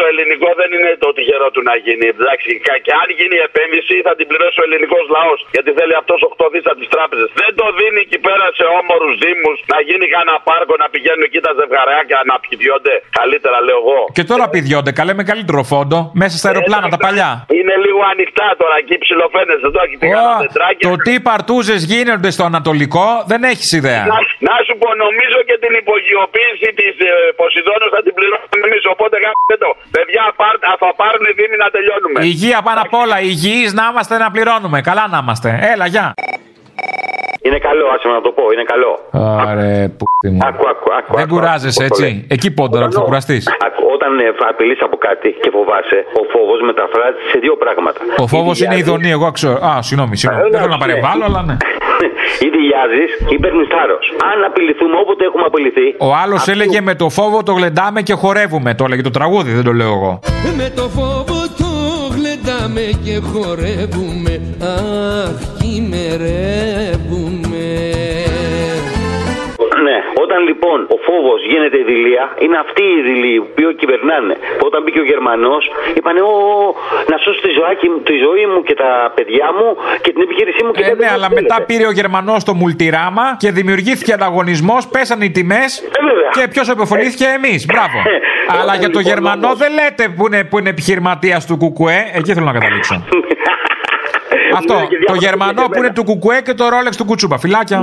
το ελληνικό δεν είναι το τυχερό του να γίνει. Εντάξει, κα- και αν γίνει η επένδυση θα την πληρώσει ο ελληνικός λαός. Γιατί θέλει αυτός 8 δις από τις τράπεζες. Δεν το δίνει εκεί πέρα σε όμορους δήμους να γίνει κανένα πάρκο να πηγαίνουν εκεί τα ζευγαράκια να πηδιώνται. Καλύτερα λέω εγώ. Και τώρα πηδιώνται, καλέ με καλύτερο φόντο, μέσα στα αεροπλάνα τα παλιά. Είναι λίγο ανοιχτά τώρα εκεί ψιλοφαίνεσαι εδώ και πήγα ένα τετράκι. Το τι παρτούζες γίνονται στο Ανατολικό δεν έχεις ιδέα. Να, να σου πω, νομίζω και την υπογειοποίηση της ε, Ποσειδώνου θα την πληρώσουμε εμείς. Οπότε γάμισε το. Παιδιά, πάρ, α, θα πάρουν οι Δήμοι να τελειώνουμε. Υγεία πάνω απ' όλα. Υγιείς να είμαστε να πληρώνουμε. Καλά να είμαστε. Έλα, γεια. Είναι καλό, άσε να το πω, είναι καλό. Άρε, που μου. Άκου, άκου, άκου. Δεν άκου, κουράζεσαι άκου, έτσι. το λέω. Εκεί πόντορα που θα κουραστείς. Άκου, Όταν ε, απειλείς από κάτι και φοβάσαι, ο φόβος μεταφράζεται σε δύο πράγματα. Ο φόβος Ή είναι η διάζεις- ειδονή. Εγώ ξέρω. Α, συγγνώμη, συγγνώμη. Ε, Δεν θέλω να εντάξει, παρεμβάλλω, ναι. αλλά ναι. Ή διάζεις ή παίρνεις θάρρος. Αν απειληθούμε όποτε έχουμε απειληθεί. Ο άλλος έλεγε με το φόβο το γλεντάμε και χορεύουμε. Το έλεγε το τραγούδι, δεν το λέω εγώ. Με το φόβο το γλεντάμε και χορεύουμε Αχ, χειμερεύουμε όταν λοιπόν ο φόβος γίνεται ειδηλία, είναι αυτοί οι ειδηλοί που κυβερνάνε. Όταν μπήκε ο Γερμανός, είπανε «Ω, να σώσω τη, ζωάκι, μου- τη ζωή μου και τα παιδιά μου και την επιχείρησή μου και Ε, κάτι ναι, που αλλά θέλετε». μετά πήρε ο Γερμανός το μουλτιράμα και δημιουργήθηκε ανταγωνισμός, πέσανε οι τιμές και ποιος επωφελήθηκε; Εμείς. Μπράβο. αλλά για το λοιπόν Γερμανό δεν λέτε που είναι, που είναι επιχειρηματίας του Κουκουέ. Εκεί θέλω να καταλήξω. Αυτό. Ναι, και το διάφορα Γερμανό που είναι του Κουκουέ και το Ρόλεξ του Κουτσούπα. Φιλάκια.